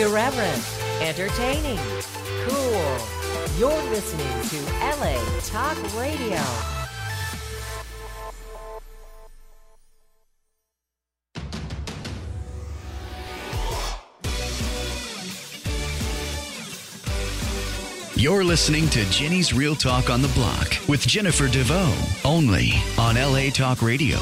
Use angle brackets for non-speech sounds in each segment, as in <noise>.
Irreverent, entertaining, cool. You're listening to LA Talk Radio. You're listening to Jenny's Real Talk on the Block with Jennifer DeVoe, only on LA Talk Radio.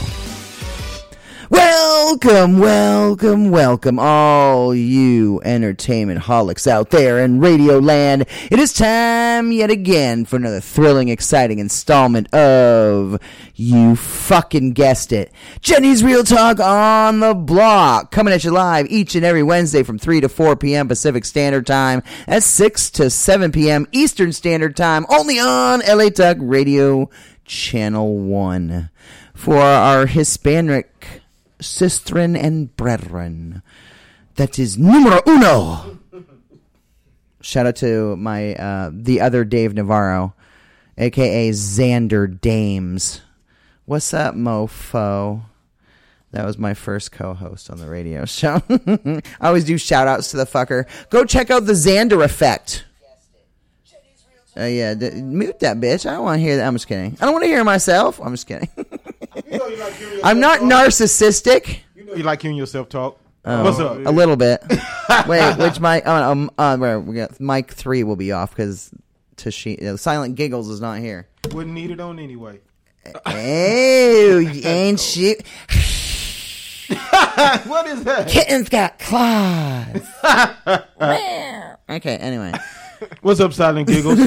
Welcome, welcome, welcome, all you entertainment holics out there in Radio Land. It is time yet again for another thrilling, exciting installment of You Fucking Guessed It. Jenny's Real Talk on the Block. Coming at you live each and every Wednesday from 3 to 4 p.m. Pacific Standard Time at 6 to 7 p.m. Eastern Standard Time, only on LA Talk Radio Channel 1. For our Hispanic sistren and brethren. That is numero uno. Shout out to my uh, the other Dave Navarro, aka Xander Dames. What's up, mofo? That was my first co-host on the radio show. <laughs> I always do shout outs to the fucker. Go check out the Xander effect. Uh, yeah, d- mute that bitch. I don't want to hear that. I'm just kidding. I don't want to hear myself. I'm just kidding. <laughs> I'm not narcissistic. You know you like hearing yourself talk. Oh, What's up? A little bit. <laughs> Wait, which mic? Oh, um, uh, where we got mic three will be off because Tashi, uh, Silent Giggles is not here. Wouldn't need it on anyway. Oh, <laughs> ain't you? <laughs> what is that? Kittens got claws. okay. Anyway, What's up, Silent Giggles?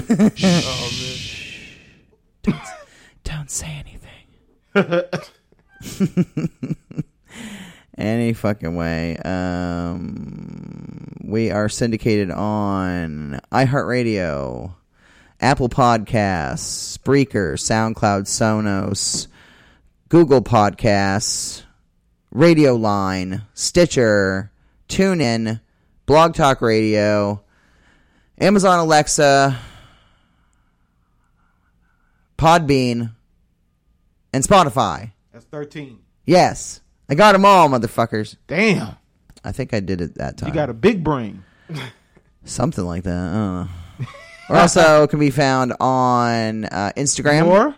don't say anything. <laughs> Any fucking way. Um, we are syndicated on iHeartRadio, Apple Podcasts, Spreaker, SoundCloud, Sonos, Google Podcasts, Radio Line, Stitcher, TuneIn, Blog Talk Radio, Amazon Alexa, Podbean, and Spotify. That's 13. Yes. I got them all, motherfuckers. Damn. I think I did it that time. You got a big brain. Something like that. I don't know. We're also <laughs> can be found on uh, Instagram. Or?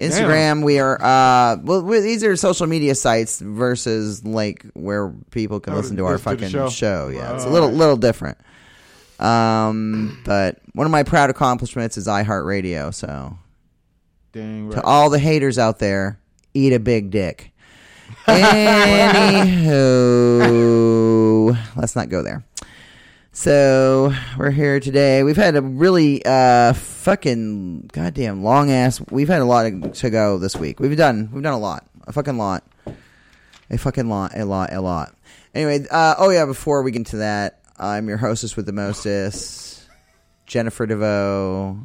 Instagram, we are. Uh, well, we, these are social media sites versus like where people can Oh, listen to our listen to fucking show. show. Yeah, it's a Right. little little different. Um, but one of my proud accomplishments is iHeartRadio. So Dang right. to all the haters out there, eat a big dick. <laughs> Anywho, let's not go there. So we're here today. We've had a really uh fucking goddamn long ass. We've had a lot to go this week. We've done we've done a lot, a fucking lot, a fucking lot, a lot, a lot. Anyway, uh, oh yeah. Before we get into that, I'm your hostess with the mostest, Jennifer DeVoe,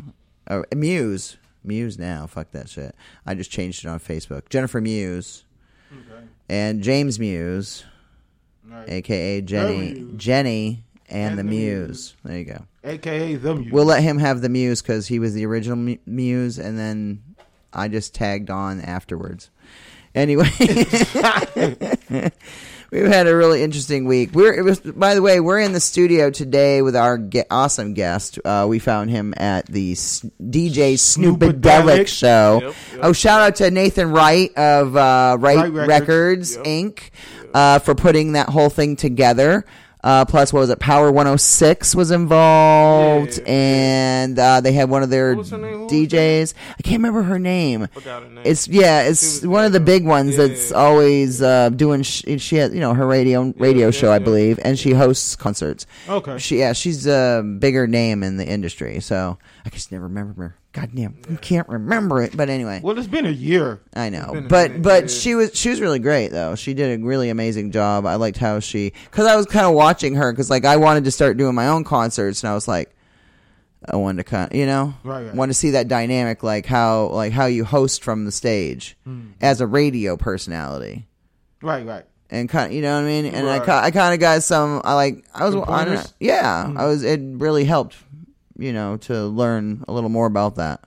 oh, Muse, Muse now. Fuck that shit. I just changed it on Facebook. Jennifer Muse and James Muse, Right. aka Jenny, Muse. Jenny and, And the, the Muse. Muse. There you go. AKA the music. We'll let him have the Muse because he was the original Muse, and then I just tagged on afterwards. Anyway, <laughs> <laughs> we've had a really interesting week. We're it was by the way, we're in the studio today with our ge- awesome guest. Uh, we found him at the S- DJ Snoopadelic show. Yep, yep. Oh, shout out to Nathan Wright of uh, Wright, Wright Records, Records. Yep. Inc. Uh, for putting that whole thing together. Uh, plus, what was it? Power 106 was involved, Yeah, yeah. and uh, they had one of their What was her name? Who was DJs. I can't remember her name. Her name. It's yeah, it's one of the big ones Yeah, that's always uh, doing. Sh- she has you know her radio radio show, I believe, and she hosts concerts. Okay. She yeah, she's a bigger name in the industry. So I just never remember her. Goddamn, I can't remember it. But anyway, Well, it's been a year. I know, but but yeah. she was she was really great though. She did a really amazing job. I liked how she because I was kind of watching her because like I wanted to start doing my own concerts and I was like, I wanted to kind of you know Right, right. want to see that dynamic like how like how you host from the stage Hmm. as a radio personality Right, right. and kind you know what I mean and I Right. ki- I kind of got some I like I was I don't know, pointers? Yeah I was it really helped you know to learn a little more about that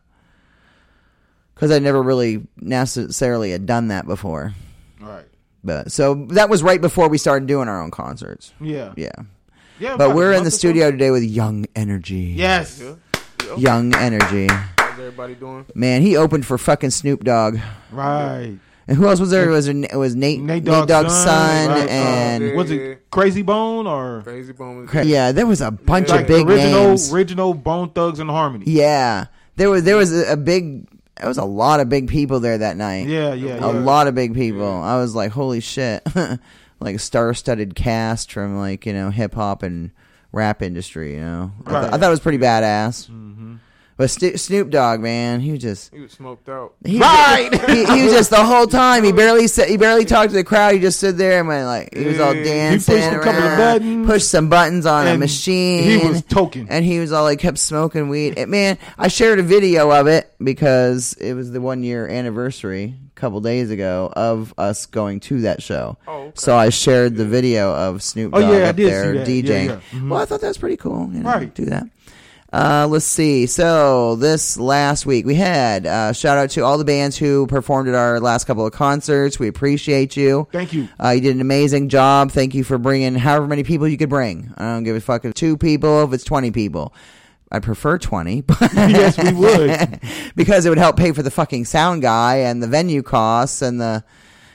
because I never really necessarily had done that before. Right. But so that was right before we started doing our own concerts. Yeah. Yeah. Yeah, but we're in the or so. studio today with Young Energy. Yes. Yeah. Young Energy. How's everybody doing? Man, he opened for fucking Snoop Dogg. Right. And <laughs> who else was there? It was it was Nate Nate, Nate Dogg's Dogg's son, son, right, uh, and yeah. Was it Krayzie Bone or Krayzie Bone. was- Cra- yeah, there was a bunch Yeah. of big original names. original Bone Thugs and Harmony? Yeah, there was there was a, a big. There was a lot of big people there that night. Yeah, yeah, a yeah. lot of big people. I was like, holy shit, <laughs> like a star-studded cast from like you know hip hop and rap industry. You know, I, th- Right. I thought it was pretty badass. But Sto- Snoop Dogg, man, he was just He was smoked out. he, Right. <laughs> he, he was just the whole time. He barely said. He barely talked to the crowd. He just stood there and went like he was all Yeah. He dancing. pushed a couple of buttons. Pushed some buttons on a machine. he was toking. and he was all like kept smoking weed. And, man, I shared a video of it because it was the one year anniversary a couple days ago of us going to that show. Oh, okay. So I shared the video of Snoop Oh, yeah, I up did see there that. Yeah, DJing. yeah. Mhm. Well, I thought that was pretty cool. You know, Right. Do that. Uh, let's see. So this last week we had uh, shout out to all the bands who performed at our last couple of concerts. We appreciate you. Thank you. Uh, you did an amazing job. Thank you for bringing however many people you could bring. I don't give a fuck if it's two people, if it's twenty people. I prefer twenty, <laughs> but Yes, we would. <laughs> because it would help pay for the fucking sound guy and the venue costs and the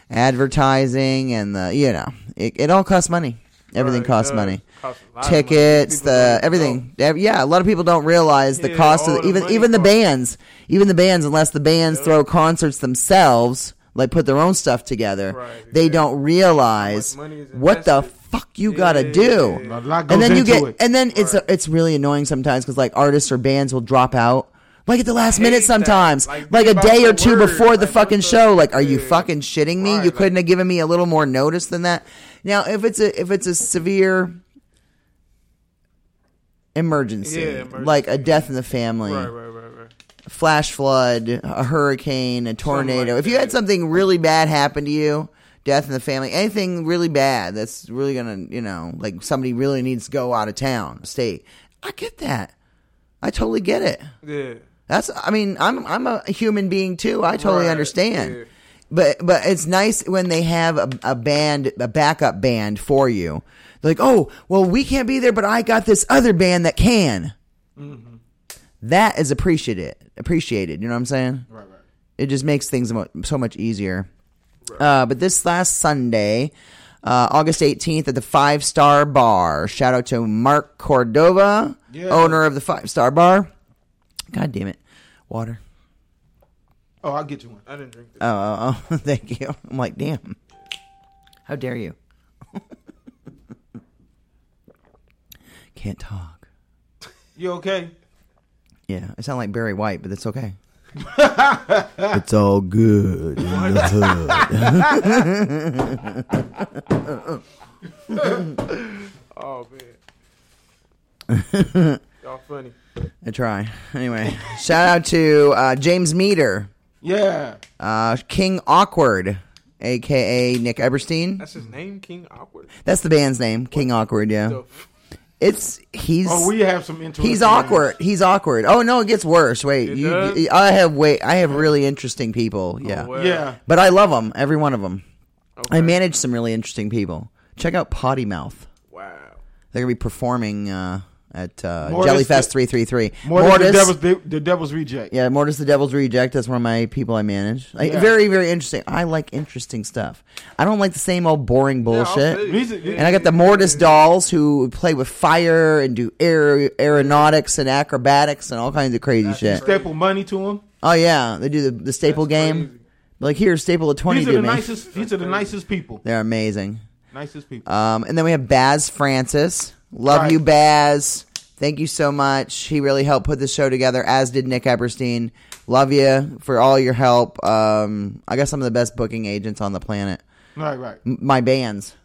advertising and the you know it, it all costs money. Everything Right, costs money. costs a money. Tickets, the don't know. everything. Ev- Yeah, a lot of people don't realize the Yeah, cost of the even even the bands, even the bands, unless the bands throw concerts themselves, like put their own stuff together, Right, they yeah. don't realize How much money is what the fuck you gotta Yeah. do. A lot And then you get, it. and then it's it's really annoying sometimes because like artists or bands will drop out. Like at the last minute sometimes. Like, Like, a day or two word. before the Like, fucking the- show. Like, are you fucking shitting me? Right, you couldn't like- have given me a little more notice than that. Now, if it's a if it's a severe emergency, Yeah, emergency. like a death in the family, Right, right, right, right. flash flood, a hurricane, a tornado. like if you had something really bad happen to you, death in the family, anything really bad that's really gonna, you know, like somebody really needs to go out of town, state. I get that. I totally get it. Yeah. That's. I mean, I'm I'm a human being too. I totally Right, understand. yeah. But but it's nice when they have a, a band, a backup band for you. They're like, oh, well, we can't be there, but I got this other band that can. Mm-hmm. That is appreciated. Appreciated. You know what I'm saying? Right, right. It just makes things so much easier. Uh, but this last Sunday, uh, August 18th, at the Five Star Bar. Shout out to Mark Cordova, Yeah. owner of the Five Star Bar. God damn it, water. Oh, I'll get you one. I didn't drink this. Oh, oh, oh, <laughs> thank you. I'm like, damn. How dare you? <laughs> Can't talk. You okay? Yeah, I sound like Barry White, but it's okay. <laughs> it's all good in the hood. Oh man. Y'all funny. I try. Anyway, shout out to uh, James Meter, Yeah. uh, King Awkward, aka Nick Eberstein. That's his name, King Awkward. That's the band's name, King Awkward. Yeah, The it's he's Oh, we have some interesting. he's awkward. He's awkward. Oh no, it gets worse. Wait, It you, does? you- I have wait. I have really interesting people. Yeah, Oh, well. Yeah. but I love them. Every one of them. Okay. I manage some really interesting people. Check out Potty Mouth. Wow. They're gonna be performing uh, at uh, Jello Fest three three three. More than the devil's, the, the devil's reject. Yeah, Mortis the Devil's Reject. That's one of my people I manage. Like, Yeah. Very, very interesting. I like interesting stuff. I don't like the same old boring bullshit. say it. These are- and I got the Mortis dolls who play with fire and do aer- aeronautics and acrobatics and all kinds of crazy shit. Staple money to them. Oh yeah, they do the, the staple That's game. crazy. Like here, staple a twenty These are the nicest. These are the nicest people. They're amazing. Nicest people. Um, and then we have Baz Francis. Love Right. you, Baz. Thank you so much. He really helped put the show together, as did Nick Eberstein. Love you for all your help. Um, I got some of the best booking agents on the planet. right, right. M- my bands,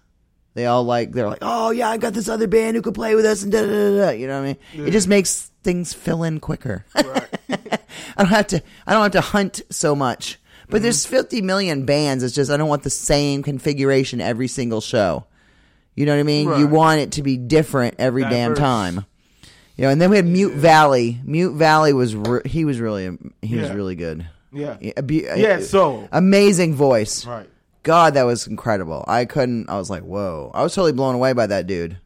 they all like they're like, oh yeah, I got this other band who could play with us, and da da da da. You know what I mean? It just makes things fill in quicker. <laughs> I don't have to. I don't have to hunt so much. But there's 50 million bands. It's just I don't want the same configuration every single show. You know what I mean? You want it to be different every damn time. You know, and then we had Mute Valley. Mute Valley was re- he was really he was really good. Yeah. A be- Yeah, so. amazing voice. Right. God, that was incredible. I couldn't. I was like, whoa. I was totally blown away by that dude.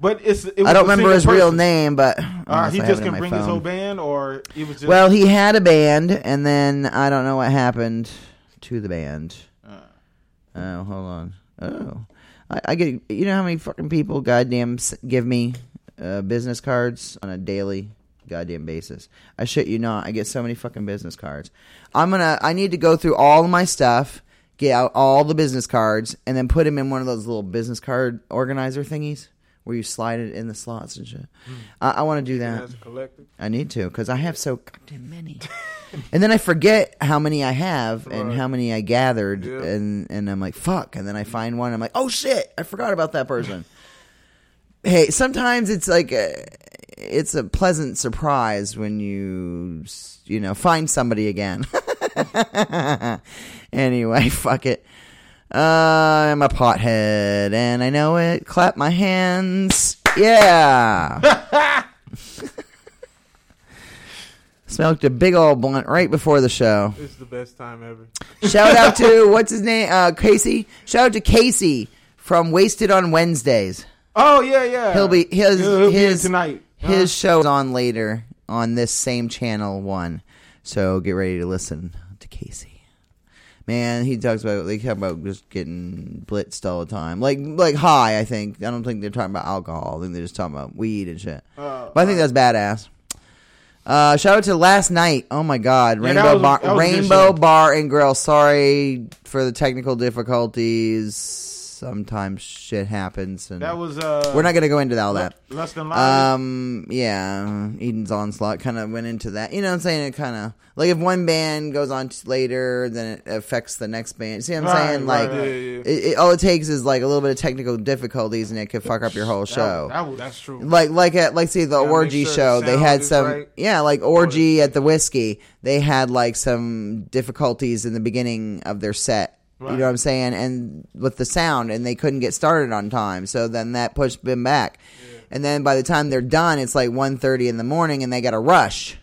But it's. It was I don't remember his real name, but Uh, he just can bring his whole band, or it was just. Well, he had a band, and then I don't know what happened to the band. Uh. Oh, hold on. Oh, I, I get. You know how many fucking people goddamn give me uh, business cards on a daily goddamn basis? I shit you not. I get so many fucking business cards. I'm gonna. I need to go through all of my stuff, get out all the business cards, and then put them in one of those little business card organizer thingies where you slide it in the slots and shit. Hmm. I, I want to do that. As a collective. I need to because I have so goddamn many. <laughs> and then I forget how many I have and how many I gathered, Yeah. and and I'm like, fuck. And then I find one. I'm like, oh shit, I forgot about that person. <laughs> hey, sometimes it's like a, it's a pleasant surprise when you you know find somebody again. <laughs> anyway, fuck it. Uh, I'm a pothead, and I know it. Clap my hands. Yeah. <laughs> Smoked a big old blunt right before the show. It's the best time ever. Shout out to <laughs> what's his name? Uh, Casey. Shout out to Casey from Wasted on Wednesdays. Oh yeah, yeah. He'll be his He'll- he'll be his tonight. His show's on later on this same channel one. So get ready to listen to Casey. Man, he talks about they talk about just getting blitzed all the time, like like high. I think I don't think they're talking about alcohol. I think they're just talking about weed and shit. Uh, But I think that's badass. Uh, shout out to last night. Oh my God, Yeah, Rainbow was Bar, that was a good Rainbow. Bar and Grill. Sorry for the technical difficulties. Sometimes shit happens, and that was. Uh, we're not gonna go into all that. less than live. Um, yeah, Eden's onslaught kind of went into that. You know what I'm saying? It kind of like if one band goes on t- later, then it affects the next band. See what I'm Right, saying? right, Like, right. It, it, all it takes is like a little bit of technical difficulties, and it could fuck up your whole That- show. that- that's true. like, like at like see the Gotta make orgy sure the show, they sound had is some right. yeah, like orgy at the whiskey. They had like some difficulties in the beginning of their set. You know what I'm saying? And with the sound, and they couldn't get started on time, so then that pushed them back. And then by the time they're done, it's like 1.30 in the morning, and they got to rush.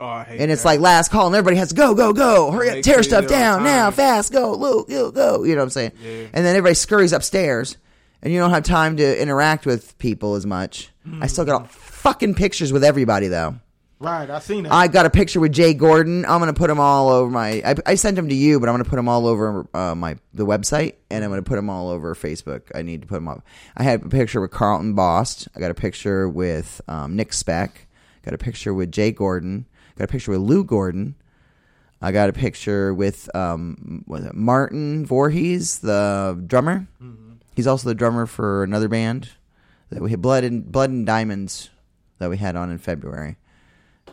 Oh, And it's that. like last call, and everybody has to go, go, go, hurry up, tear stuff down now, fast, go, Luke, go, go. You know what I'm saying? Yeah. And then everybody scurries upstairs, and you don't have time to interact with people as much. I still got fucking pictures with everybody though. Right, I seen that. I got a picture with Jay Gordon. I'm gonna put them all over my. I, I sent them to you, but I'm gonna put them all over uh, my the website, and I'm gonna put them all over Facebook. I need to put them up. I had a picture with Carlton Bost. I got a picture with um, Nick Speck. Got a picture with Jay Gordon. Got a picture with Lou Gordon. I got a picture with um, was it Martin Voorhees, the drummer. He's also the drummer for another band that we had Blood and Blood and Diamonds that we had on in February.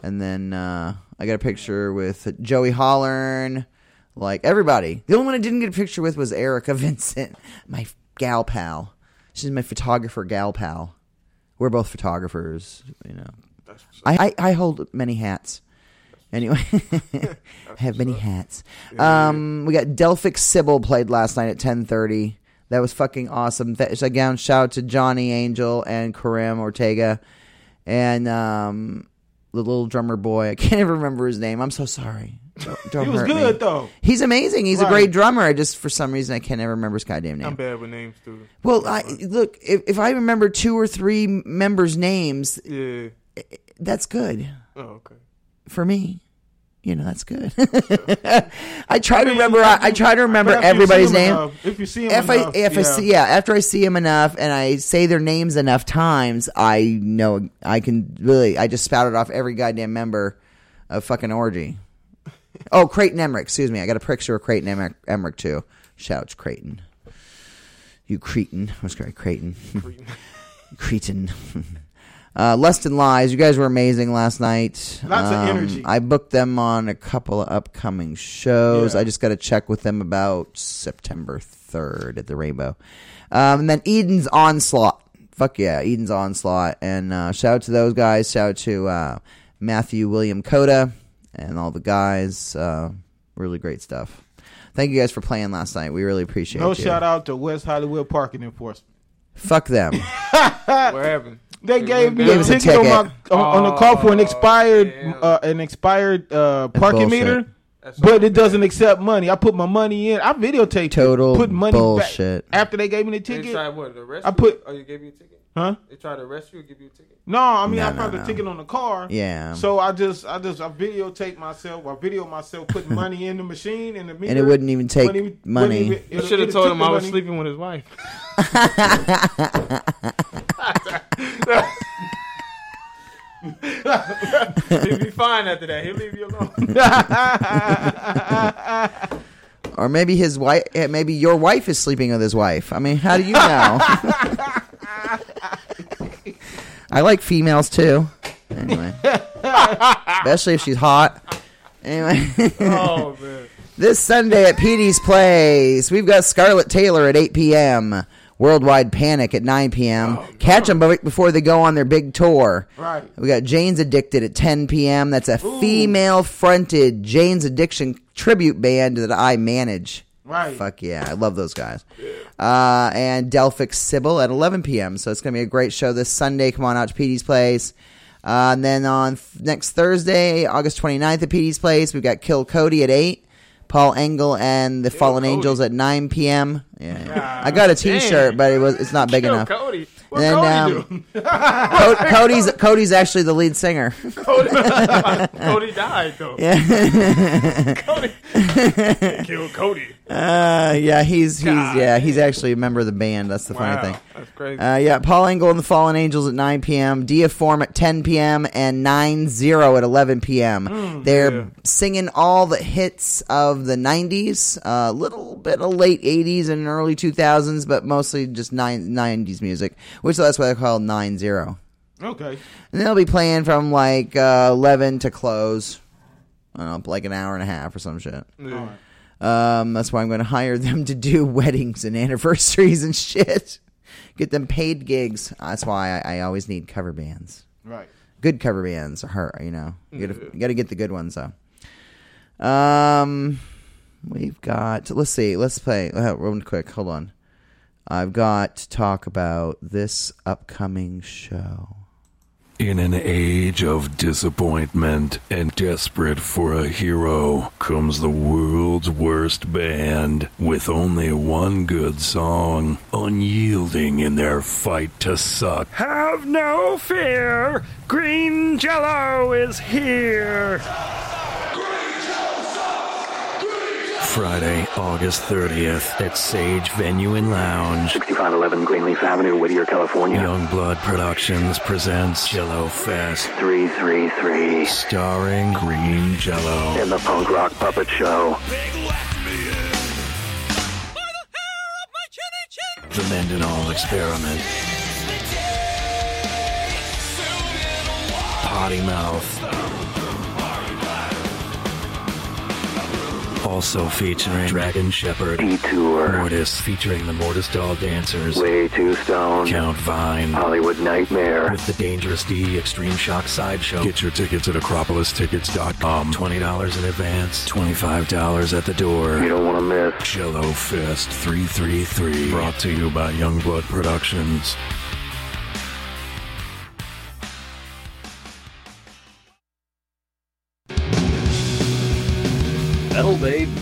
And then uh, I got a picture with Joey Hollern, like everybody. The only one I didn't get a picture with was Erica <laughs> Vincent, my gal pal. She's my photographer gal pal. We're both photographers, you know. That's what's up. I, I, I hold many hats. Anyway, <laughs> I have many hats. Um, we got Delphic Sybil played last night at ten thirty. That was fucking awesome. Th- again, shout out to Johnny Angel and Karim Ortega, and um, the little drummer boy. I can't <laughs> even remember his name. I'm so sorry. Don't, don't he was good me. though. He's amazing. He's a great drummer. I just for some reason I can't ever remember his goddamn name. I'm bad with names too. Well, I look if if I remember two or three members' names, Yeah. that's good Oh, okay. for me. You know, that's good. <laughs> I try to mean, remember. I, I try to remember But if you everybody's name. enough- if you see him If I enough, if I see yeah, after I see him enough and I say their names enough times, I know I can really. I just spouted off every goddamn member of fucking orgy. <laughs> oh, Creighton Emmerich. Excuse me. I got a picture of Creighton Emmerich, Emmerich too. Shout out Creighton. You Cretan. What's great, Creighton? Cretan. <laughs> Uh, Lust and Lies, you guys were amazing last night. Lots of Um, energy. I booked them on a couple of upcoming shows. Yeah. I just got to check with them about September 3rd at the Rainbow. Um, and then Eden's Onslaught. Fuck yeah, Eden's Onslaught. And uh, shout out to those guys. Shout out to uh, Matthew William Coda and all the guys. Uh, really great stuff. Thank you guys for playing last night. We really appreciate it. no you. shout out to West Hollywood Parking Enforcement. Fuck them. <laughs> What happened? They gave me Gave a us a ticket, on, my, ticket. on, on the car for an Oh, expired damn. uh, an expired uh, parking bullshit. meter, That's but it doesn't accept money. I put my money in. I videotaped Total it, put money bullshit. back after they gave me the ticket. tried what? The rest? I put- Oh, you gave me a ticket? Huh? They try to arrest you or give you a ticket. No, I mean No, I no, found no. the ticket on the car. Yeah. So I just I just I videotape myself. I video myself putting <laughs> money in the machine and the meter. And it wouldn't even take wouldn't even- money. even- You it- should have told him I was money. sleeping with his wife. <laughs> He'll be fine after that. He'll leave you alone. Or maybe his wife, maybe your wife is sleeping with his wife. I mean, how do you know? <laughs> I like females too. Anyway, <laughs> especially if she's hot. Anyway, oh <laughs> man. this Sunday at Petey's Place, we've got Scarlett Taylor at 8 p.m. Worldwide Panic at 9 p.m. Oh, Catch them before they go on their big tour. Right. We got Jane's Addicted at 10 p.m. That's a female fronted Jane's Addiction tribute band that I manage. Right. Fuck yeah. I love those guys. Uh, and Delphic Sybil at 11 p.m. So it's going to be a great show this Sunday. Come on out to Petey's Place. Uh, and then on th- next Thursday, August 29th at Petey's Place, we've got Kill Cody at 8. Paul Engel and the Fallen Cody. Angels at 9 p.m. Yeah. I got a t-shirt, but it was it's not big Yo, enough. Cody. What Cody um, <laughs> Co- Cody's Cody's actually the lead singer. Cody, <laughs> Cody died though. Yeah. Cody. <laughs> Killed Cody. Uh, yeah, he's he's God. yeah, he's actually a member of the band. That's the funny Wow, thing. that's crazy. Uh, yeah, Paul Engel and the Fallen Angels at 9 p.m., Diaform at 10 p.m., and 9 0 at 11 p.m. They're yeah. singing all the hits of the 90s, a little bit of late 80s and early 2000s, but mostly just nine, 90s music, which that's why they're called 9 0. Okay. And they'll be playing from like uh, 11 to close. I don't know, like an hour and a half or some shit. Yeah. Um, that's why I'm going to hire them to do <laughs> weddings and anniversaries and shit. Get them paid gigs. That's why I, I always need cover bands. Right. Good cover bands are her, you know. You gotta, you gotta get the good ones though. Um, we've got. Let's see. Let's play. Uh, real quick. Hold on. I've got to talk about this upcoming show. In an age of disappointment and desperate for a hero comes the world's worst band with only one good song, unyielding in their fight to suck. Have no fear, Green Jello is here. Friday, August 30th at Sage Venue and Lounge. 6511 Greenleaf Avenue, Whittier, California. Youngblood Productions presents Jello Fest. 333. starring Green Jello. In the Punk Rock Puppet Show. The Mendenhall Experiment. Potty Mouth. Also featuring Dragon Shepherd. Detour. Mortis featuring the Mortis Doll Dancers. Way Too Stone. Count Vine. Hollywood Nightmare. With the Dangerous D Extreme Shock Sideshow. Get your tickets at AcropolisTickets.com. $20 in advance, $25 at the door. You don't want to miss. Jello Fest 333. Brought to you by Youngblood Productions.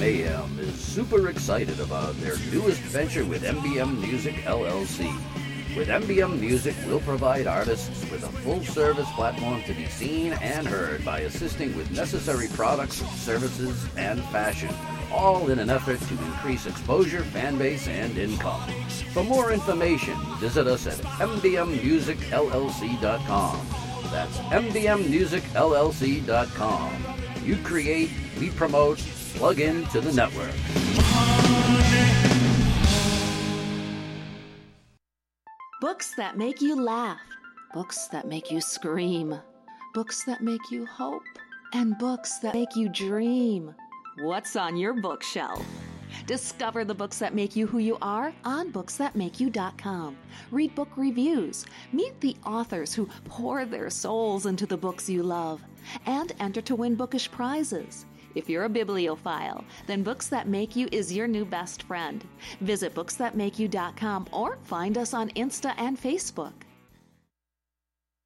Mayhem is super excited about their newest venture with MBM Music LLC. With MBM Music, we'll provide artists with a full service platform to be seen and heard by assisting with necessary products, services, and fashion, all in an effort to increase exposure, fan base, and income. For more information, visit us at mbmmusicllc.com. That's mbmmusicllc.com. You create, we promote, plug in to the network. Books that make you laugh, books that make you scream, books that make you hope, and books that make you dream. What's on your bookshelf? Discover the books that make you who you are on booksthatmakeyou.com. Read book reviews, meet the authors who pour their souls into the books you love, and enter to win bookish prizes. If you're a bibliophile, then Books That Make You is your new best friend. Visit booksthatmakeyou.com or find us on Insta and Facebook.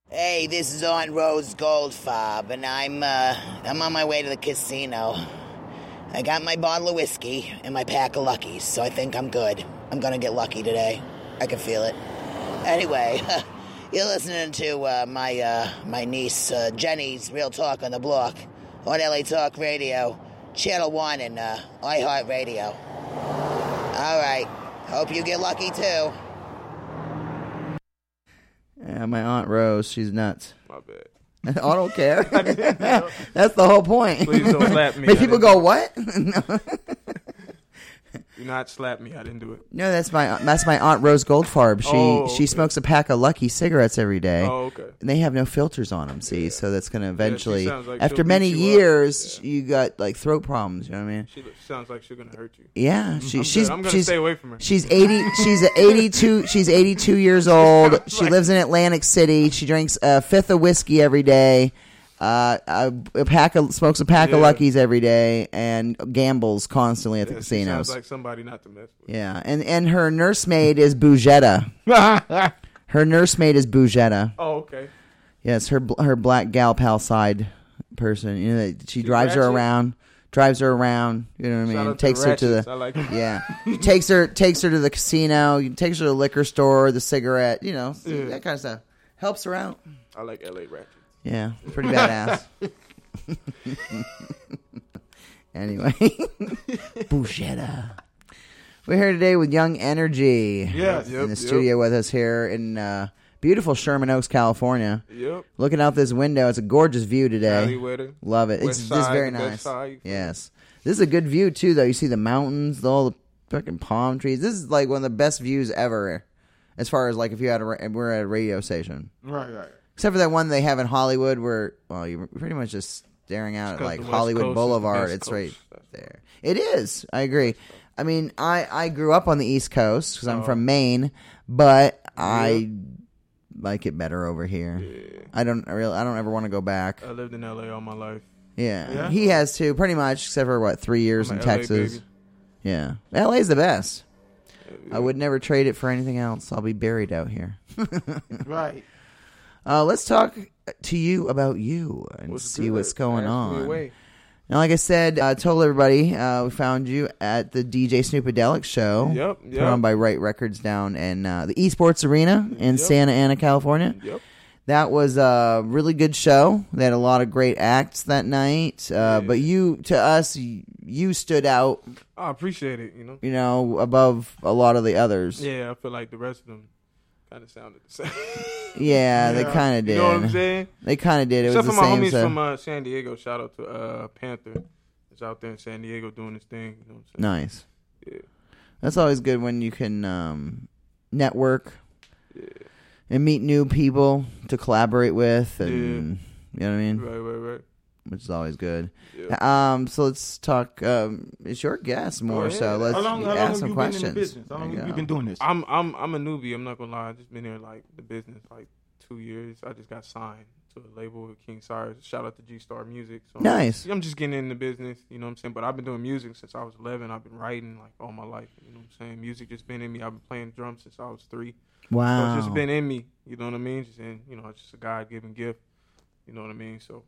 Hey, this is Aunt Rose Goldfarb, and I'm uh, I'm on my way to the casino. I got my bottle of whiskey and my pack of Luckies, so I think I'm good. I'm gonna get lucky today. I can feel it. Anyway, <laughs> You're listening to uh, my uh, my niece uh, Jenny's Real Talk on the Block on LA Talk Radio, Channel One, and uh, iHeart Radio. All right. Hope you get lucky too. Yeah, my aunt Rose, she's nuts. My bad. <laughs> I don't care. <laughs> That's the whole point. Please don't slap me. <laughs> Make people go, what? no. Do not slap me. I didn't do it. No, that's my that's my aunt Rose Goldfarb. She Oh, she smokes a pack of Lucky cigarettes every day. Oh, okay. And they have no filters on them. See, so that's going to eventually, sounds like after many you years, you got like throat problems. You know what I mean? She sounds like she's gonna hurt you. Yeah, she, I'm she's good. I'm gonna she's stay away from her. She's eighty. She's eighty-two. <laughs> She's eighty-two years old. She like- lives in Atlantic City. She drinks a fifth of whiskey every day. Uh, a, a pack of smokes a pack of Luckies every day and gambles constantly at the Yeah, she casinos. sounds like somebody not to mess with. yeah, and and her nursemaid is Bougetta. <laughs> her nursemaid is Bougetta. Oh, okay. Yes, her her black gal pal side person. You know, that she drives her around, drives her around. You know what I mean? out to Takes her to the like yeah, <laughs> takes her takes her to the casino. Takes her to the liquor store, the cigarette. You know Yeah. that kind of stuff. Helps her out. I like LA ratchets. Yeah, pretty <laughs> badass. <laughs> anyway, <laughs> Bouchetta. We're here today with Young Energy. Yes. in Yep, the yep. studio with us here in uh, beautiful Sherman Oaks, California. Yep. Looking out this window, it's a gorgeous view today. Love it. West it's this very nice. side. Yes, this is a good view too. Though you see the mountains, all the fucking palm trees. This is like one of the best views ever, as far as like if you had a ra- we're at a radio station. Right, right. Except for that one they have in Hollywood, where well, you're pretty much just staring out at like Hollywood Coast Boulevard. It's right coast. That's- there. It is. I agree. I mean, I I grew up on the East Coast because I'm Oh. from Maine, but I like it better over here. I don't I really. I don't ever want to go back. I lived in LA all my life. Yeah. Yeah? he has too, pretty much, except for what three years I'm in a LA Texas. baby. Yeah, LA's the best. I would never trade it for anything else. I'll be buried out here. <laughs> Right. Uh, let's talk to you about you and see what's going on. Now, like I said, I told everybody uh, we found you at the DJ Snoopadelic show. Yep, Put on by Wright Records down in uh, the Esports Arena in Yep. Santa Ana, California. Yep. That was a really good show. They had a lot of great acts that night. Uh, But you, to us, you stood out, I appreciate it. You know. you know, above a lot of the others. Yeah, I feel like the rest of them kind of sounded the <laughs> same. Yeah, they kind of did. you know what I'm saying? They kind of did. It Except was for the my same. homies from uh, San Diego. Shout out to uh, Panther. He's out there in San Diego doing his thing. You know what I'm saying? nice. Yeah. That's always good when you can um, network Yeah. and meet new people to collaborate with, and you know what I mean, Right, right, right. Which is always good. Yeah. Um, so let's talk. Um, it's your guest more, so let's How long, how long ask have some you questions. been in the business? How long There have you you been doing this? I'm I'm I'm a newbie. I'm not gonna lie. I just been here like the business like two years. I just got signed to a label with King Cyrus. Shout out to G Star Music. So Nice. I'm just getting in the business. You know what I'm saying? But I've been doing music since I was 11. I've been writing like all my life. You know what I'm saying? Music just been in me. I've been playing drums since I was three. So Wow. it's just been in me. You know what I mean? Just in, you know, it's just a God given gift. You know what I mean? So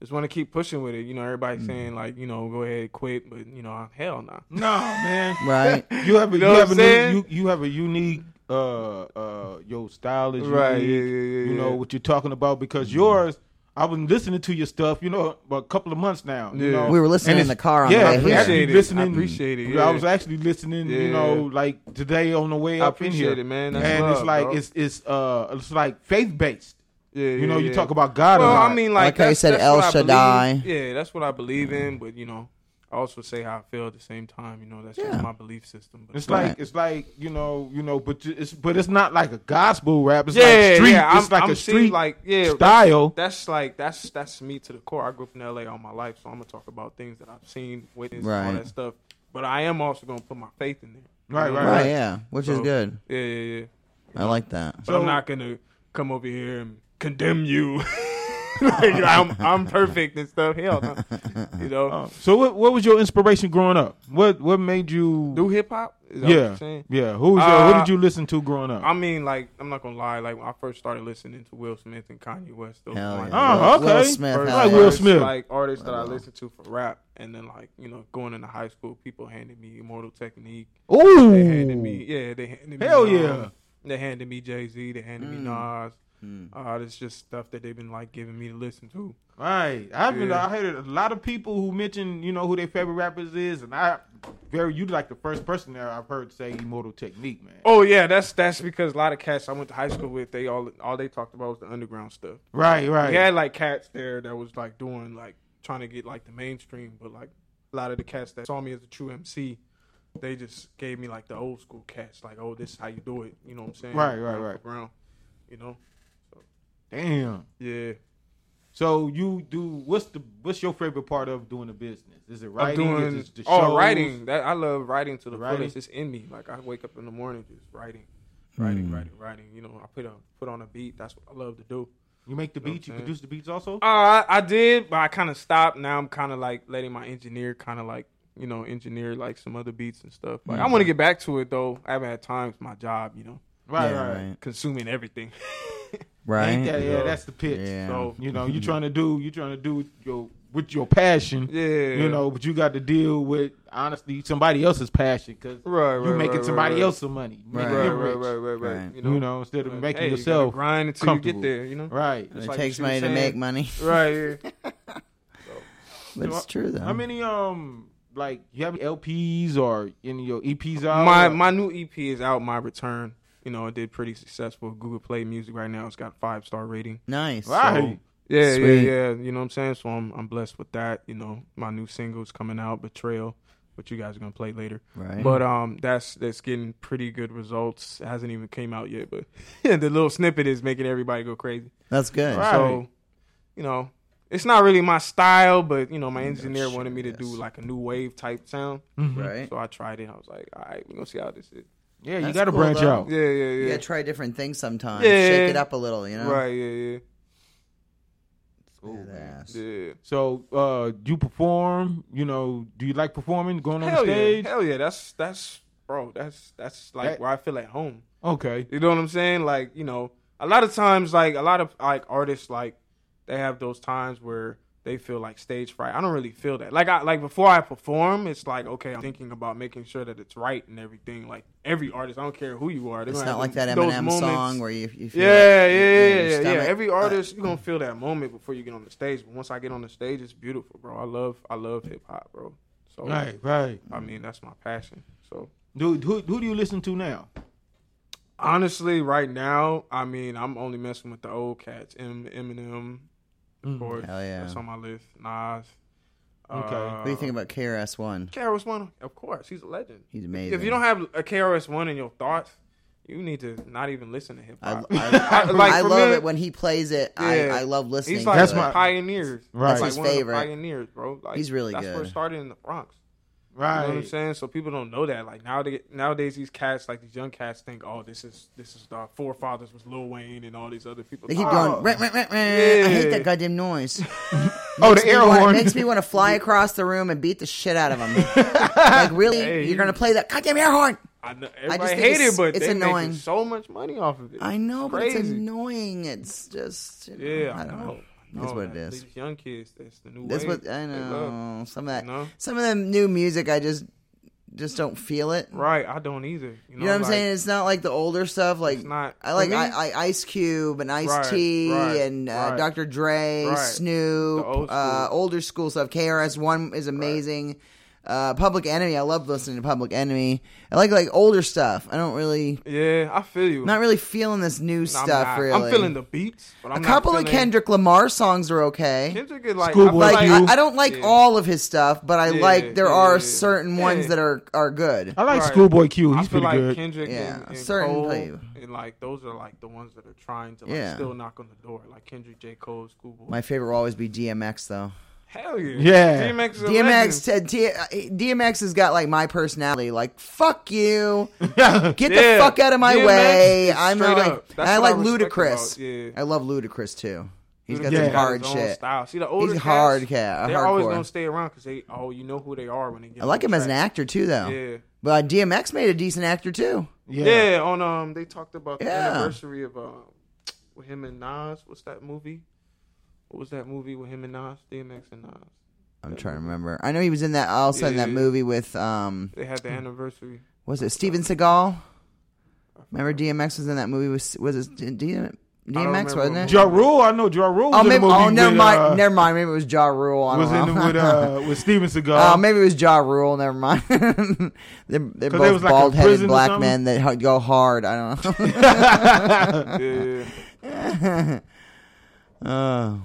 just want to keep pushing with it. You know, everybody Mm. saying like, you know, go ahead, quit, but you know, hell no. <laughs> No, man. right. <laughs> You have a, You know you what have I'm a new, you, you have a unique uh uh your style is Right, unique. yeah, yeah, yeah, You know what you're talking about because yours I've been listening to your stuff, you know, for a couple of months now. You Yeah. know? We were listening in the car on the yeah, way I here. appreciate Appreciate it. Listening, I appreciate it, Yeah. I was actually listening, you know, like today on the way I up in here. appreciate it, man. That's and it's like bro. it's it's uh it's like faith based. Yeah, You know, yeah, you yeah. talk about God Well, a lot. I mean, Like like, how you said El Shaddai. Yeah, that's what I believe in. But you know, I also say how I feel at the same time. You know, that's Yeah. just my belief system. But It's Right. like it's like you know you know, but it's but it's not like a gospel rap. It's yeah, like street. yeah. it's I'm, like I'm a seeing, street like yeah style. That's, that's like that's that's me to the core. I grew up in L.A. all my life, so I'm gonna talk about things that I've seen, witnessed, Right. all that stuff. But I am also gonna put my faith in there. Right, You know? right, Right. Yeah. Which is good. Yeah, yeah, yeah. I like that. But I'm not gonna come over here and condemn you. <laughs> like <laughs> I'm I'm perfect and stuff. Hell no. You know. Uh, so what what was your inspiration growing up? What what made you Do hip hop? Is what Yeah, you're yeah. Who was your, what Uh, did you listen to growing up? I mean, like, I'm not gonna lie. Like, when I first started listening to Will Smith and Kanye West, those Hell were yeah. Oh, okay. Will Smith. first, hell like. Will Smith. like artists that I listened to for rap, and then like you know, going into high school, people handed me Immortal Technique. Ooh, They handed me, yeah, they handed me. Hell um, yeah. They handed me Jay Z. They handed me Mm. Nas. Uh, it's just stuff that they've been like giving me to listen to. Right. I've been I heard a lot of people who mention, you know, who their favorite rappers is, and I very you like the first person there I've heard say Immortal Technique, man. Oh yeah, that's that's because a lot of cats I went to high school with, they all all they talked about was the underground stuff. Right, right. We had like cats there that was like doing like trying to get like the mainstream, but like a lot of the cats that saw me as a true MC, they just gave me like the old school cats, like, oh, this is how you do it. You know what I'm saying? Right, right, right. Ground, you know. Damn. Yeah. So you do what's the what's your favorite part of doing the business? Is it I'm writing? doing Is it the oh shows? writing. That I love writing to the Writing? fullest. It's in me. Like I wake up in the morning just writing, writing, Hmm. writing, writing. You know, I put on put on a beat. That's what I love to do. You make the know what beats. You produce the beats also. Uh, I, I did, but I kind of stopped. Now I'm kind of like letting my engineer kind of like you know engineer like some other beats and stuff. Like I want to get back to it though. I haven't had time. It's my job, you know. Right, Yeah, right. right. Consuming everything. <laughs> Right. Ain't that, yeah, Yeah. that's the pitch. Yeah. So You know, you <laughs> trying to do you trying to do with your with your passion. yeah, You know, but you got to deal with honestly somebody else's passion because right, right, you right, making right, somebody right, else some money, Right. making Right, right, rich. right, right, right, Right. You You know, know, instead of Like, making hey, you yourself grind until you get there. You know. right. It like takes money to make money. <laughs> Right. Yeah. <laughs> But it's true though. How many um like you have LPs or any of your EPs out? my my new EP is out. My return. You know, it did pretty successful. Google Play Music right now. It's got five star rating. nice. right. Yeah, Sweet. yeah, yeah. You know what I'm saying? So I'm I'm blessed with that. You know, my new single's coming out, Betrayal, which you guys are gonna play later. Right. But um, that's that's getting pretty good results. It hasn't even came out yet, but <laughs> the little snippet is making everybody go crazy. That's good. Right. So, you know, it's not really my style, but you know, my engineer wanted me to do like a new wave type sound. Right. So I tried it. I was like, all right, we're gonna see how this is. Yeah, you That's got to cool, branch though. out. Yeah, yeah, yeah. You yeah. gotta try different things sometimes. Yeah. Shake it up a little, you know. Right, yeah, yeah, Yes. yeah. So, uh, do you perform. You know, do you like performing, going on the stage? yeah, hell yeah. That's that's bro. That's that's like That- where I feel at home. Okay. You know what I'm saying? Like, you know, a lot of times, like a lot of like artists, like they have those times where they feel like stage fright. I don't really feel that. Like, I like before I perform, it's like okay, I'm thinking about making sure that it's right and everything. Like every artist, I don't care who you are. It's not like have that Eminem moments. song where you, you feel Yeah, like yeah, you- yeah, your yeah, yeah. Every artist, you're gonna feel that moment before you get on the stage. But once I get on the stage, it's beautiful, bro. I love, I love hip hop, bro. So, Right, right. I mean, that's my passion. So, Dude, who who do you listen to now? honestly, right now, I mean, I'm only messing with the old cats. M- Eminem, of course. Hell yeah. That's on my list. Nas. Okay. Uh, What do you think about KRS One? KRS One? Of course, he's a legend. He's amazing. If you don't have a KRS One in your thoughts, you need to not even listen to hip I, hop. I, <laughs> I, Like, I love me- it when he plays it. I, Yeah. I love listening. He's like to That's it. my- pioneers. Right. That's like his one of the favorite. pioneers, bro. Like, He's really good. that's where good. it started in the Bronx. You Right. know what I'm saying? So people don't know that. Like nowadays, nowadays these cats, like these young cats, think, oh, this is this is our forefathers was Lil Wayne and all these other people. They keep Oh, going. "Rah, rah, rah, rah." I hate that goddamn noise. <laughs> Oh, the me air wanna- horn. makes me want to <laughs> fly across the room and beat the shit out of him. <laughs> like really, Hey, you're gonna play that goddamn air horn? I know, just hate it's- it, but it's they annoying. making so much money off of it. I know, but it's annoying. It's just you know, Yeah, I don't know. No, That's what it is. These young kids, that's the new That's wave. what I know. Some of that, You know? some of the new music, I just just don't feel it. Right, I don't either. You know, You know what I'm like, saying? It's not like the older stuff. Like It's not- I like I, I, Ice Cube and Ice Right, T right, and uh, right. Dr. Dre. Snoop, old uh, older school stuff. KRS One is amazing. Uh, Public Enemy, I love listening to Public Enemy. I like like older stuff. I don't really, Yeah, I feel you. not really feeling this new No, I'm stuff. not. really, I'm feeling the beats, but I'm a not couple of Kendrick Lamar songs are okay. Kendrick is like, Schoolboy I like feel Q. I, I don't like Yeah. all of his stuff, but I Yeah, like there yeah, are yeah. certain ones that are are good. I like Right. Schoolboy Q. He's feel pretty like good. Kendrick Yeah, and, and certain Cole, and like those are like the ones that are trying to like Yeah. still knock on the door, like Kendrick, J. Cole, Schoolboy. My favorite will always be DMX though. Hell yeah, Yeah. DMX, is DMX, legend. T- T- DMX has got like my personality. Like fuck you, <laughs> get Yeah. the fuck out of my DMX way. is I'm straight like, up. That's and I what like I respect Ludacris. about- yeah. I love Ludacris too. He's got Ludacris some Yeah. hard his own shit. Style. See the older He's cats, hard cat. They're always hardcore. gonna stay around because they oh you know who they are when they get. I like on him the as an track. actor too, though. Yeah. But DMX made a decent actor too. Yeah. on um they talked about the Yeah. anniversary of um with him and Nas. What's that movie? What was that movie with him and Nas? DMX and Nas. I'm trying to remember. I know he was in that also in that Yeah. movie with um They had the anniversary. was it Steven Seagal? Remember DMX was in that movie with was it D- don't DMX wasn't it? Ja Rule, I know Ja Rule. Was Oh, in maybe. the movie Oh, never with, mind. Uh, never mind. Maybe it was Ja Rule. I was don't in the, with uh, <laughs> with Steven Seagal. Oh, maybe it was Ja Rule. Never mind. <laughs> they're they're 'Cause they both like, bald-headed black men that h- go hard. I don't know. <laughs> Yeah.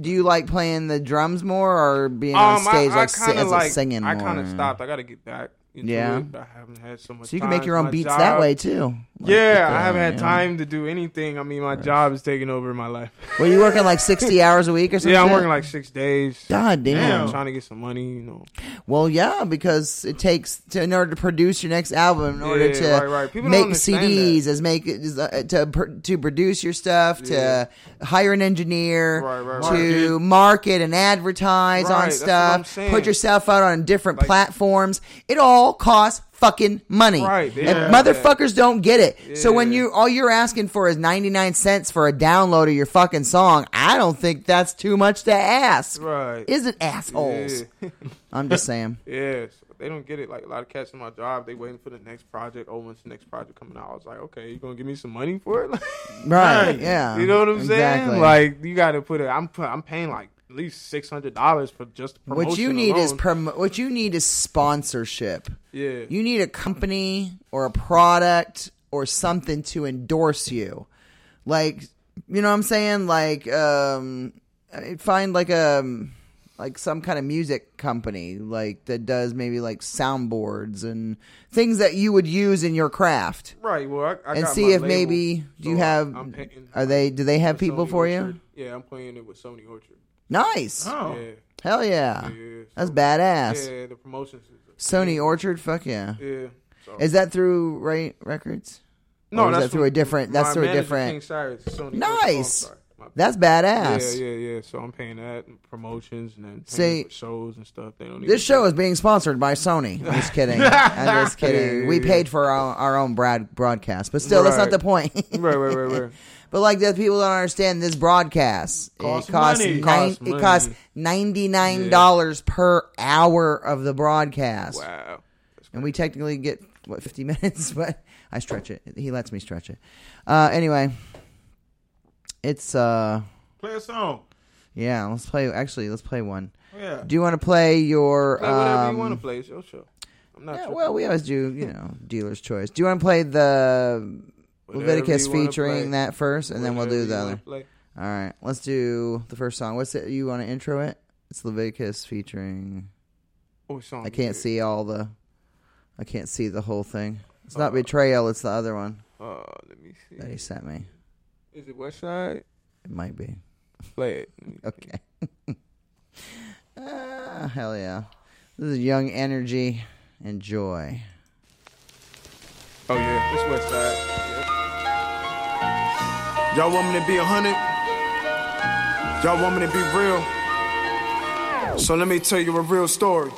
Do you like playing the drums more or being Um, on stage I, I like as a like singing I kind of stopped. I got to get back. Into Yeah. it, I haven't had so much. So you can make your own beats job- that way too. Like, yeah, I haven't had you know. time to do anything. I mean, my job is taking over my life. Well, you working like sixty <laughs> hours a week or something? yeah, I'm working like six days. God damn. I'm trying to get some money. You know. Well, yeah, because it takes to, in order to produce your next album, in order Yeah, to right, right. People make understand CDs, as make as, uh, to to produce your stuff, Yeah. to hire an engineer, Right, right, to right. market and advertise Right, on that's what I'm stuff, put yourself out on different Like- platforms. It all costs fucking money. Right, And yeah. motherfuckers don't get it. So when Yeah. you all you're asking for is 99 cents for a download of your fucking song, I don't think that's too much to ask. Right. Is it assholes? Yeah. I'm just saying. <laughs> yes. they don't get it. Like a lot of cats in my job, they waiting for the next project. Oh, when's the next project coming out? I was like, okay, you gonna give me some money for it? <laughs> Right, yeah. You know what I'm Exactly. saying? Like you got to put it. I'm I'm paying like at least six hundred dollars for just promotion. What you need is alone. prom- what you need is sponsorship. Yeah. You need a company or a product or something to endorse you. Like, you know what I'm saying? Like um find like a like some kind of music company like that does maybe like soundboards and things that you would use in your craft. right. Well, I, I and see if label, maybe do you have are they do they have Sony people for you? Yeah, I'm playing it with Sony Orchard. Nice. Oh. Yeah. Hell yeah. Yeah, That's badass. Yeah, the promotions. Is, Sony Orchard, fuck yeah. yeah. So. Is that through Wright Records? no, Or is that's that through a different. That's through a different. King Cyrus, Sony Nice. Oh, I'm sorry. My. That's badass. Yeah, yeah, yeah. So I'm paying that and promotions and then See, for shows and stuff. They don't. This show is being sponsored by Sony. I'm just kidding. <laughs> I'm just kidding. Yeah, we yeah, paid for our, our own broad, broadcast, but still, that's not the point. right, right, right, right. <laughs> but like that, people don't understand this broadcast. Costs it costs money. nine, Costs it costs ninety nine dollars per hour of the broadcast, Wow. and we technically get what fifty <laughs> minutes, but I stretch it. He lets me stretch it. Uh, anyway, it's uh. Play a song. Yeah, let's play. Actually, let's play one. Yeah. Do you want to play your? Play whatever um, you want to play. It's your show. I'm not. Yeah, tripping. well, we always do. You know, dealer's choice. Do you want to play the Whatever Leviticus featuring play. that first, and then we'll do the other? play. All right, let's do the first song. What's it? You want to intro it? It's Leviticus featuring. What song I can't see all the. I can't see the whole thing. It's Uh, not betrayal. It's the other one Uh, let me see. that he sent me. Is it West Side? It might be. Play it. Okay. <laughs> ah, hell yeah! This is young energy and joy. Oh yeah, it's West Side. Yep. Y'all want me to be a hundred? Y'all want me to be real? So let me tell you a real story.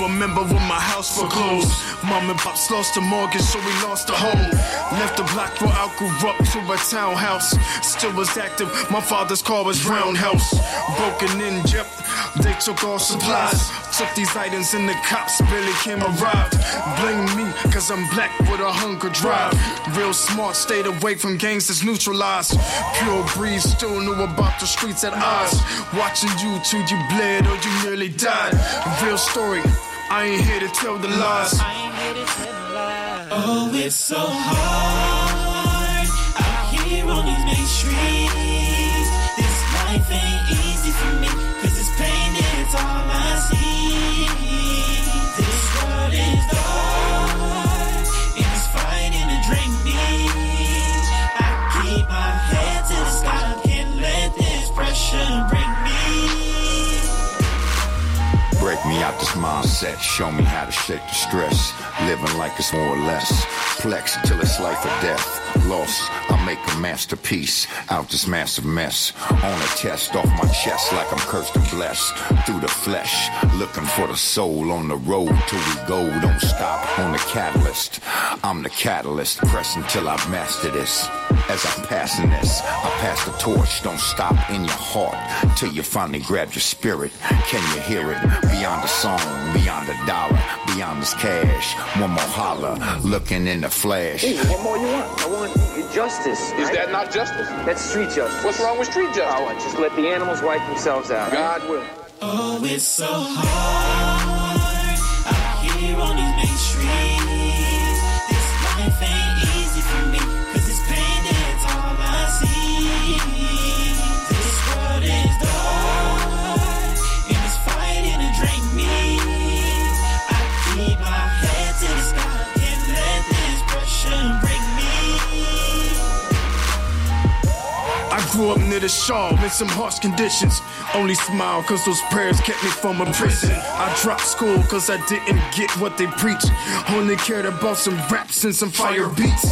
Remember when my house foreclosed. Mom and pops lost the mortgage, so we lost the home. Left the block where I grew up to a townhouse. Still was active, my father's car was roundhouse. Broken in, yep, they took all supplies. Took these items and the cops barely came arrived. Blame me, cause I'm black with a hunger drive. Real smart, stayed away from gangs gangsters neutralized. Pure breed, still knew about the streets at odds. Watching you till you bled or you nearly died. Real story, I ain't here to tell the lies. Oh, it's so hard out here on these main streets. This life ain't easy for me, cause it's pain, it's all I see. Me out this mindset, show me how to shake the stress. Living like it's more or less. Flex till it's life or death. Lost, I make a masterpiece out this massive mess. On a test off my chest like I'm cursed and blessed. Through the flesh, looking for the soul on the road till we go. Don't stop on the catalyst. I'm the catalyst, pressing till I master this. As I'm passing this, I pass the torch. Don't stop in your heart till you finally grab your spirit. Can you hear it? Beyond the song, beyond the dollar, beyond this cash. One more holler, looking in the flash. What more you want? I want justice. Is that not justice? That's street justice. What's wrong with street oh, justice? Oh, just let the animals wipe themselves out. God will. Oh, it's so hard up near the Shaw in some harsh conditions. Only smile cause those prayers kept me from a prison. I dropped school cause I didn't get what they preach. Only cared about some raps and some fire beats.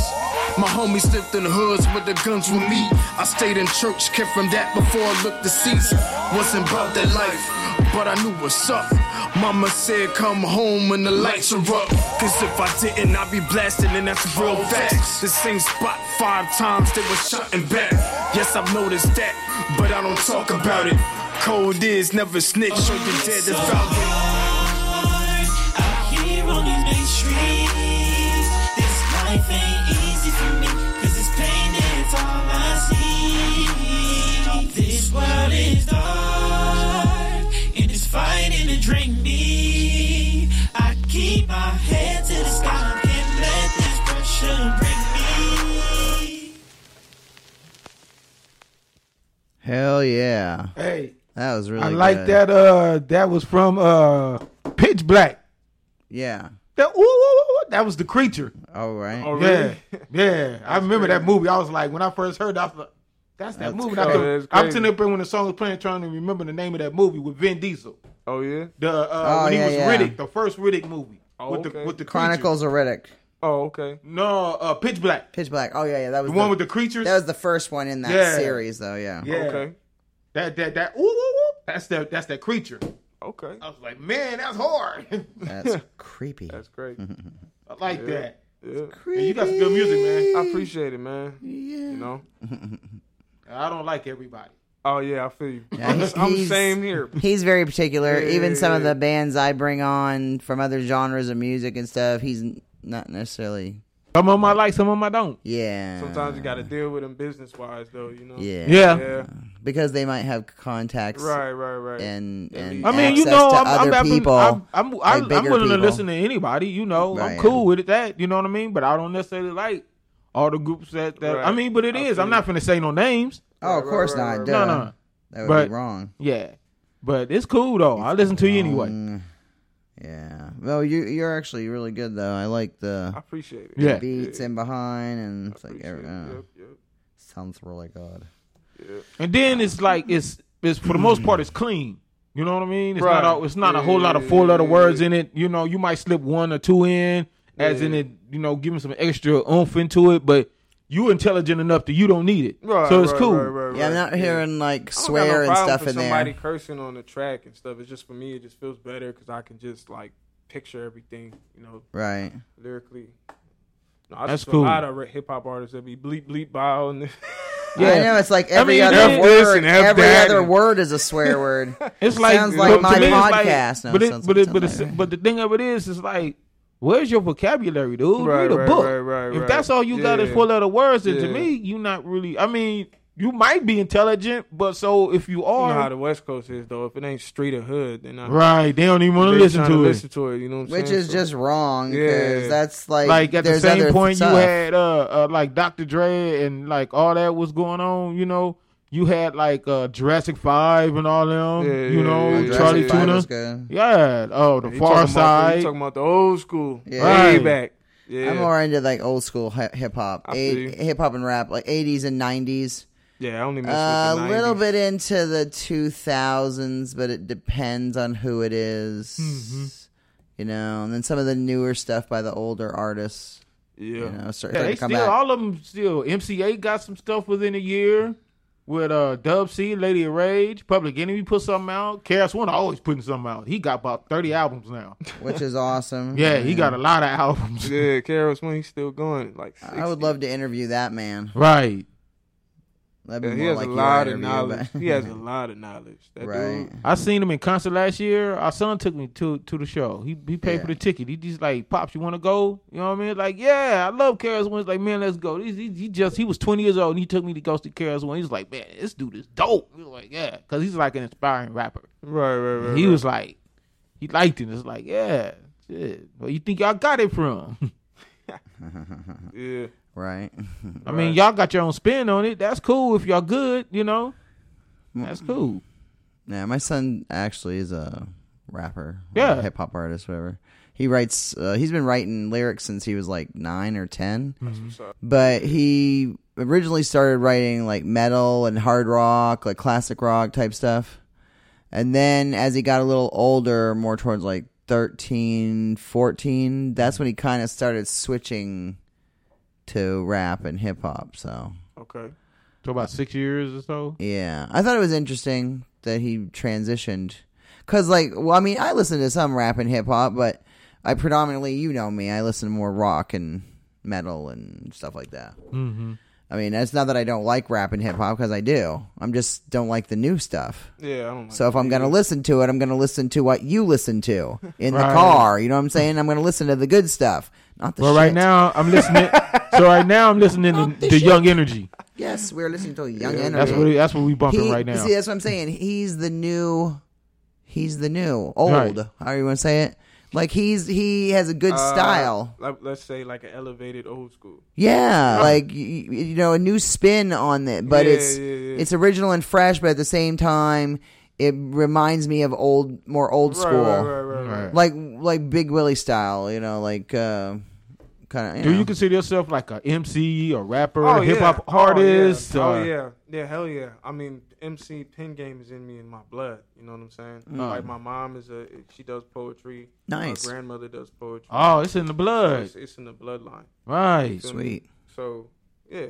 My homies lived in the hoods with the guns with me. I stayed in church, kept from that before I looked seats. Wasn't about that life, but I knew what's up. Mama said, come home when the lights are up. Cause if I didn't, I'd be blasting, and that's real facts. The same spot five times, they were shutting back. Yes, I've noticed that, but I don't talk about it. Cold is never snitch, or you're dead as Falcon. Out here on these That was really I like good. that. Uh, that was from uh, Pitch Black. Yeah. That ooh, ooh, ooh, ooh, that was the creature. All right. Oh, Yeah, yeah. I remember that movie. I was like, when I first heard, it, I was like, "That's that That's movie." crazy. I could- That's I'm crazy. sitting there when the song was playing, trying to remember the name of that movie with Vin Diesel. Oh yeah. The uh, Oh, when he was yeah. Riddick, the first Riddick movie Oh, with the okay. with the creature. Chronicles of Riddick. Oh okay. No, uh, Pitch Black. Pitch Black. Oh yeah, yeah. That was The one with the creatures. That was the first one in that Yeah. series, though. Yeah. yeah. Okay. That that that ooh, ooh, ooh, that's that that's that creature. Okay. I was like, man, that's hard. <laughs> That's <laughs> creepy. That's great. <laughs> I like Yeah. that. Yeah. And you got some good music, man. I appreciate it, man. Yeah. You know. I don't like everybody. Oh yeah, I feel you. Yeah, I'm, I'm he's- same here. He's very particular. Yeah, Even yeah, some of the bands I bring on from other genres of music and stuff, he's not necessarily. Some of them I like, some of them I don't. Yeah. Sometimes you got to deal with them business wise, though. You know. Yeah. Yeah. Yeah. Because they might have contacts. Right. Right. Right. And, and I mean, you know, to I'm, other I'm, people. I'm, I'm, I'm, like I'm bigger willing to listen to anybody. You know, Right, I'm cool yeah. with it. That you know what I mean. But I don't necessarily like all the groups that. that I mean, but it I is. feel I'm not going to say no names. Oh, of course right, not. right, Duh. No, no. That would But- be wrong. Yeah, but it's cool though. I listen to you anyway. Mm, yeah. Well, you you're actually really good though. I like the I appreciate it. Yeah. beats in behind and it's like every, it. uh, Yep, yep, sounds really good. yep. And then it's like it's it's for the most part it's clean. You know what I mean? It's Right. not all, it's not a whole lot of Yeah, four letter yeah, words yeah. in it. You know, you might slip one or two in, as in it. You know, giving some extra oomph into it, but you intelligent enough that you don't need it. Right, so it's right, cool. right, right, Yeah, I'm not hearing like I don't swear no and stuff for in somebody there. cursing on the track and stuff. It's just for me, it just feels better because I can just like picture everything, you know, Right. lyrically. No, I That's cool. A lot of hip hop artists that be bleep bleep bow and Yeah, I know it's like every mean, other word. and Every that other and- word is a swear word. <laughs> It's like Sounds like my me, like- podcast. No, but it, sounds- but it, but like it's, that. but the thing of it is, is like, where's your vocabulary, dude? Right, Read a right, book. right, right, if right. that's all you got is Yeah. four letter words, then to me, you're not really. I mean, you might be intelligent, but so if you you know how the West Coast is though. If it ain't street or hood, then I, right, they don't even want to listen tryna to it. listen to it. You know what I'm Which saying? is So- just wrong because Yeah. that's like like at the same point stuff. you had uh, uh like Dr. Dre and like all that was going on, you know. You had like uh Jurassic Five and all them, Yeah, you yeah, know, yeah, Charlie Five Tuna. Yeah. Oh, the You Far talking about you Side. talking about the old school, Yeah. way Right. back. Yeah, I'm more into like old school hip hop, I hip hop and rap, like 80s and 90s. yeah. I only mess Uh, with a little bit into the 2000s, but it depends on who it is. Mm-hmm. You know, and then some of the newer stuff by the older artists. Yeah, You know, start, Yeah, they to come still back. all of them still. MCA got some stuff within a year with uh Dub C, Lady of Rage, Public Enemy put something out. KRS One always putting something out. He got about thirty albums now. which is awesome. Yeah, he got a lot of albums. yeah. KRS One he's still going, like I would love to interview that man. Right. That'd be Yeah, he has like a lot of knowledge. he has <laughs> a lot of knowledge. That Right. dude. I seen him in concert last year. Our son took me to to the show. He he paid for the ticket. He just like, pops, you want to go? You know what I mean? Like, yeah, I love KRS One. He's like, man, let's go. He, he, he just he was 20 years old and he took me to go see KRS One. He was like, man, this dude is dope. We was like, yeah, because he's like an inspiring rapper. Right, right, right. he right. was like, he liked it. It's like, yeah, shit. Where you think y'all got it from? <laughs> <laughs> yeah. Right. <laughs> I mean, y'all got your own spin on it. That's cool if y'all good. You know, that's cool. Yeah, my son actually is a rapper, Yeah. hip hop artist, whatever. He writes. Uh, he's been writing lyrics since he was like nine or 10 That's what's. But he originally started writing like metal and hard rock, like classic rock type stuff. And then as he got a little older, more towards like 13, 14, that's when he kind of started switching to rap and hip hop. So Okay. So about six years or so. yeah, I thought it was interesting that he transitioned. Cause like, well, I mean, I listen to some rap and hip hop, but I predominantly, you know me, I listen to more rock and metal and stuff like that. Mm-hmm. I mean, it's not that I don't like rap and hip hop because I do. I'm just don't like the new stuff. Yeah, I don't like So if I'm gonna listen to it, I'm gonna listen to what you listen to <laughs> in the car. You know what I'm saying? I'm gonna listen to the good stuff, not the Well, shit. right now I'm listening. <laughs> so right now I'm listening to, to Young Energy. Yes, we're listening to Young Yeah, Energy. that's what we- that's what we bumping He- right now. See, that's what I'm saying. He's the new. He's the new old. Right. How you want to say it? Like he's he has a good Uh, style. Like, let's say like an elevated old school. Yeah, like you, you know, a new spin on it, but Yeah, it's yeah, yeah. it's original and fresh, but at the same time, it reminds me of old, more old Right, school, right, right, right, right. like like Big Willie style. You know, like uh, kind of. Do know. you consider yourself like a MC, a rapper, Oh, hip hop yeah. artist? Oh, yeah. or- oh yeah, yeah, hell yeah. I mean, MC pen game is in me in my blood. You know what I'm saying? Mm. Like my mom is a she does poetry. Nice. My grandmother does poetry. Oh, it's in the blood. It's, it's in the bloodline. Right. You feel me? Sweet. So yeah,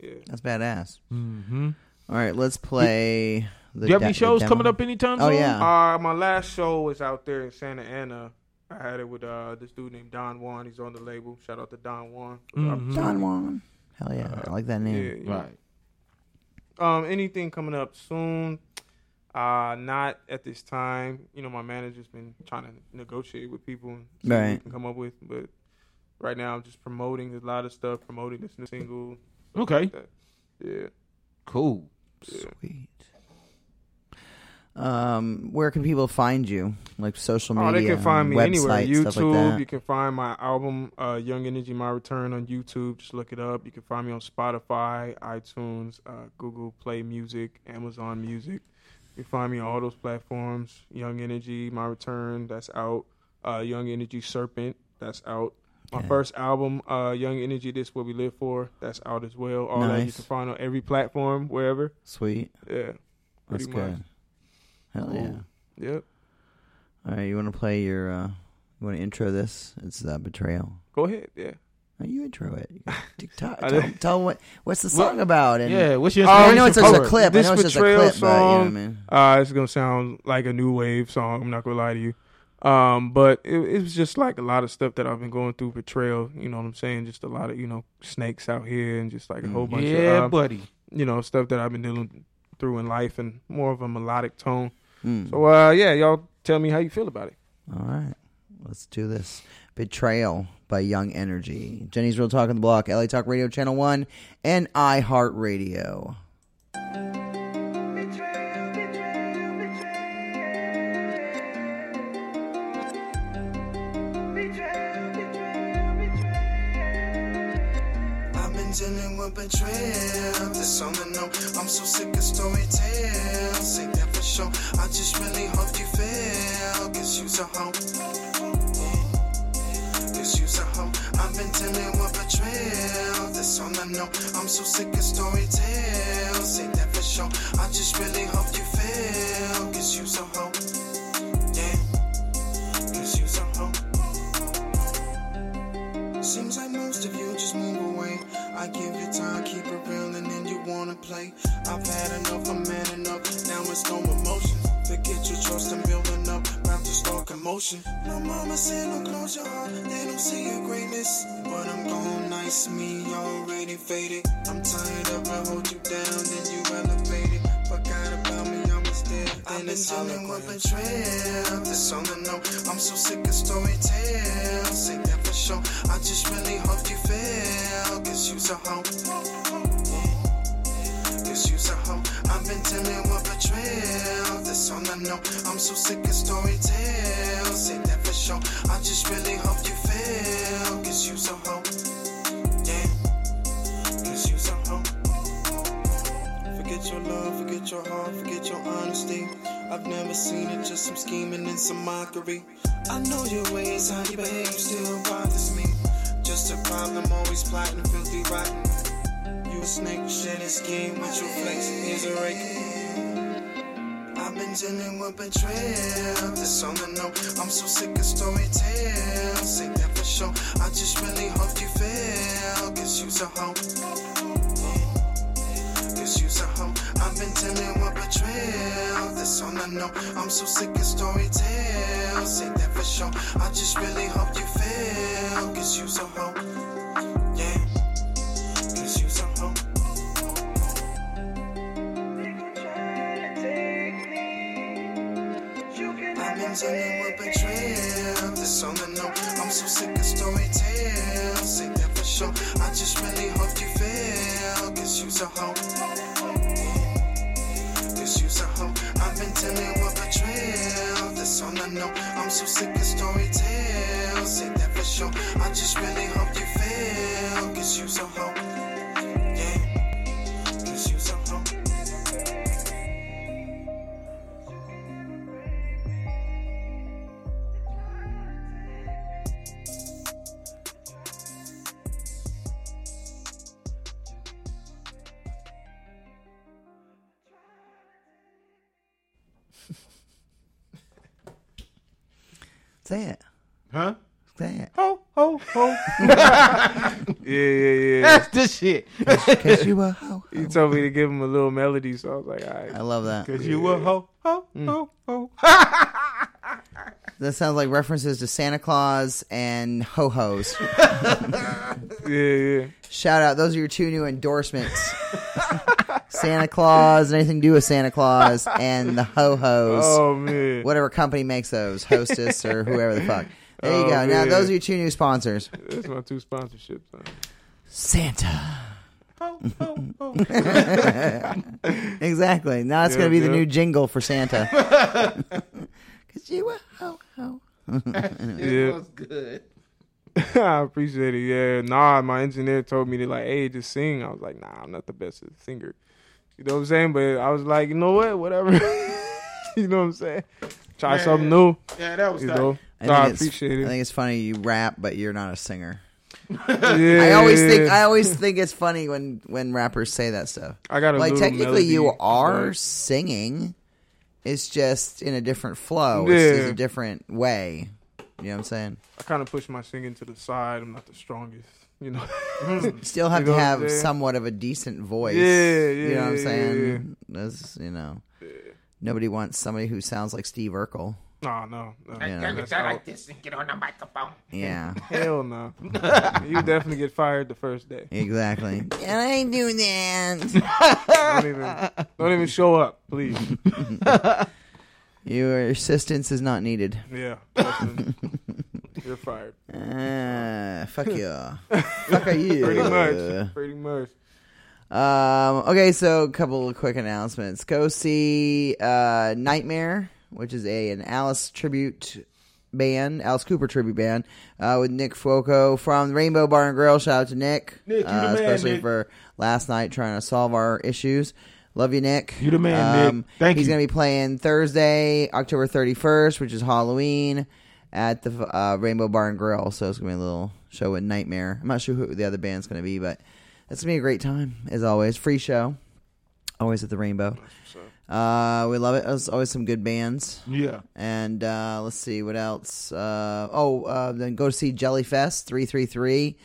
yeah. That's badass. Mm-hmm. All right, let's play. the Do you have de- any shows coming up anytime Oh yeah. Uh, my last show was out there in Santa Ana. I had it with uh this dude named Don Juan. He's on the label. Shout out to Don Juan. for the Mhm. Don Juan. Hell yeah, I like that name. Yeah, yeah. Right. Um, anything coming up soon? Uh, not at this time. You know, my manager's been trying to negotiate with people and see what Right. can come up with. But right now, I'm just promoting a lot of stuff, promoting this new single. Okay. like. Yeah. Cool. Sweet. Um, where can people find you? Like social media? Oh, they can find me website, anywhere. like YouTube. that? you can find my album, uh, Young Energy, My Return, on YouTube. Just look it up. You can find me on Spotify, iTunes, uh, Google Play Music, Amazon Music. You can find me on all those platforms. Young Energy, My Return, that's out. Uh, Young Energy Serpent, that's out. My Okay. first album, uh, Young Energy, This What We Live For, that's out as well. All that you can find on every platform, wherever. Sweet. Yeah. That's pretty good. Much. Hell yeah. Yep. All right, you want to play your? uh You want to intro this? It's uh, betrayal. Go ahead. Yeah. No, you intro it. You tell, <laughs> I tell, did- tell what what's the Well, song about? And yeah, what's your Oh, I know it's just a for it? clip. I This know it's just a betrayal clip, but you know what I song, mean. uh, it's gonna sound like a new wave song. I'm not gonna lie to you. Um, but it, it was just like a lot of stuff that I've been going through. Betrayal, you know what I'm saying? Just a lot of you know snakes out here, and just like a whole bunch Mm. Yeah, of uh, buddy. you know stuff that I've been dealing through in life, and more of a melodic tone. Mm. So uh, yeah, y'all tell me how you feel about it. All right, let's do this. Betrayal by Young Energy. Jenny's Real Talk on the Block, LA Talk Radio Channel 1, and iHeartRadio. I've been dealing with betrayal. This all I know. I'm so sick of story tales. Say that for sure. I just really hope you feel. Cause you's a hoe. Cause you's a hoe. I've been dealing with betrayal. That's all I know. I'm so sick of story tales. Say that for sure. I just really hope you feel. Cause you's a hoe. Yeah. Seems like most of you just move away. I give you time, keep it real, and wanna play. I've had enough, I'm man enough. Now it's no emotion. Forget your trust and building up. About to start commotion. My mama said, don't close your heart. They don't see your greatness. But I'm gone, It's me already faded. I'm tired of I hold you down, then you elevated. Forgot about me, I was there. Then it's dealing with betrayal. This all I know. I'm so sick of storytelling. Say that for sure. I just really hope you fail. Cause you's a hoe. Know. I'm so sick of storytelling. Say that for sure. I just really hope you fail. Cause you's a hoe. Yeah. Forget your love, forget your heart, forget your honesty. I've never seen it, just some scheming and some mockery. I know your ways, how you behave still bothers me. Just a problem, always plotting, filthy rotten. You a snake, shed a scheme with your flex, here's a rake. I've been dealing with betrayal, that's all I know. I'm so sick of storytelling, say that for sure. I just really hope you fail, cause you's a hoe. Cause you's a hoe. I've been dealing with betrayal, This all I know. I'm so sick of storytelling, say that for sure. I just really hope you fail, cause you's a hoe. I've been dealing with betrayal, that's all I know. I'm so sick of storytelling, say that for sure. I just really hope you fail, cause you's a hoe. Cause you's a hoe. I've been dealing with betrayal, that's all I know. I'm so sick of storytelling, say that for sure. I just really hope you fail, cause you's a hoe. Say it. Huh? Say it. Ho, ho, ho. <laughs> yeah, yeah, yeah. That's the shit. Cause you a hoe. He told me to give him a little melody, so I was like, all right. I love that. Cause you a hoe, ho, mm. ho, ho. That sounds like references to Santa Claus and ho hos. <laughs> yeah, yeah. Shout out. Those are your two new endorsements. Santa Claus, anything to do with Santa Claus, <laughs> and the ho hos. Oh, man. Whatever company makes those, Hostess or whoever the fuck. There you Oh, go. Now those are your two new sponsors. That's my two sponsorships. huh? Santa. Ho, ho, ho. <laughs> exactly. Now it's Yep, going to be the new jingle for Santa. <laughs> Cause you were ho ho. Yeah. was good. I appreciate it. Yeah, nah, my engineer told me to like, hey, just sing. I was like, nah, I'm not the best singer. You know what I'm saying? But I was like, you know what? Whatever. <laughs> you know what I'm saying? Try Man. something new. Yeah, that was you tight. know. I So think, I it's, appreciate I think it's funny you rap, but you're not a singer. yeah, <laughs> I always think I always think it's funny when when rappers say that stuff. I got a like little technically you are but- singing. It's just in a different flow. It's, it's Yeah. a different way. You know what I'm saying? I kind of push my singing to the side. I'm not the strongest. You know. Mm-hmm. <laughs> Still have You know to have somewhat of a decent voice. Yeah, You know what I'm yeah, saying? That's you know. Nobody wants somebody who sounds like Steve Urkel. Nah, no. no. You know. That's out. this and get on the microphone. Yeah. <laughs> Hell no. <laughs> you definitely get fired the first day. Exactly. and I ain't doing that. Don't even, don't even show up, please. Your assistance is not needed. Yeah. You're fired. Uh, fuck <laughs> you. fuck are you. Pretty much. Pretty much. Um, okay, so a couple of quick announcements. Go see uh, Nightmare, which is a an Alice tribute band, Alice Cooper tribute band, uh, with Nick Fuoco from Rainbow Bar and Grill. Shout out to Nick, Nick, you the uh, man, especially Nick. for last night trying to solve our issues. Love you, Nick. You the man, Nick. Thank he's you. going to be playing Thursday, October 31st, which is Halloween, at the uh, Rainbow Bar and Grill. So it's going to be a little show with Nightmare. I'm not sure who the other band's going to be, but it's going to be a great time, as always. Free show. Always at the Rainbow. Uh, we love it. There's always some good bands. Yeah. And uh, let's see what else. Uh, oh, uh, then go see Jello Fest 333,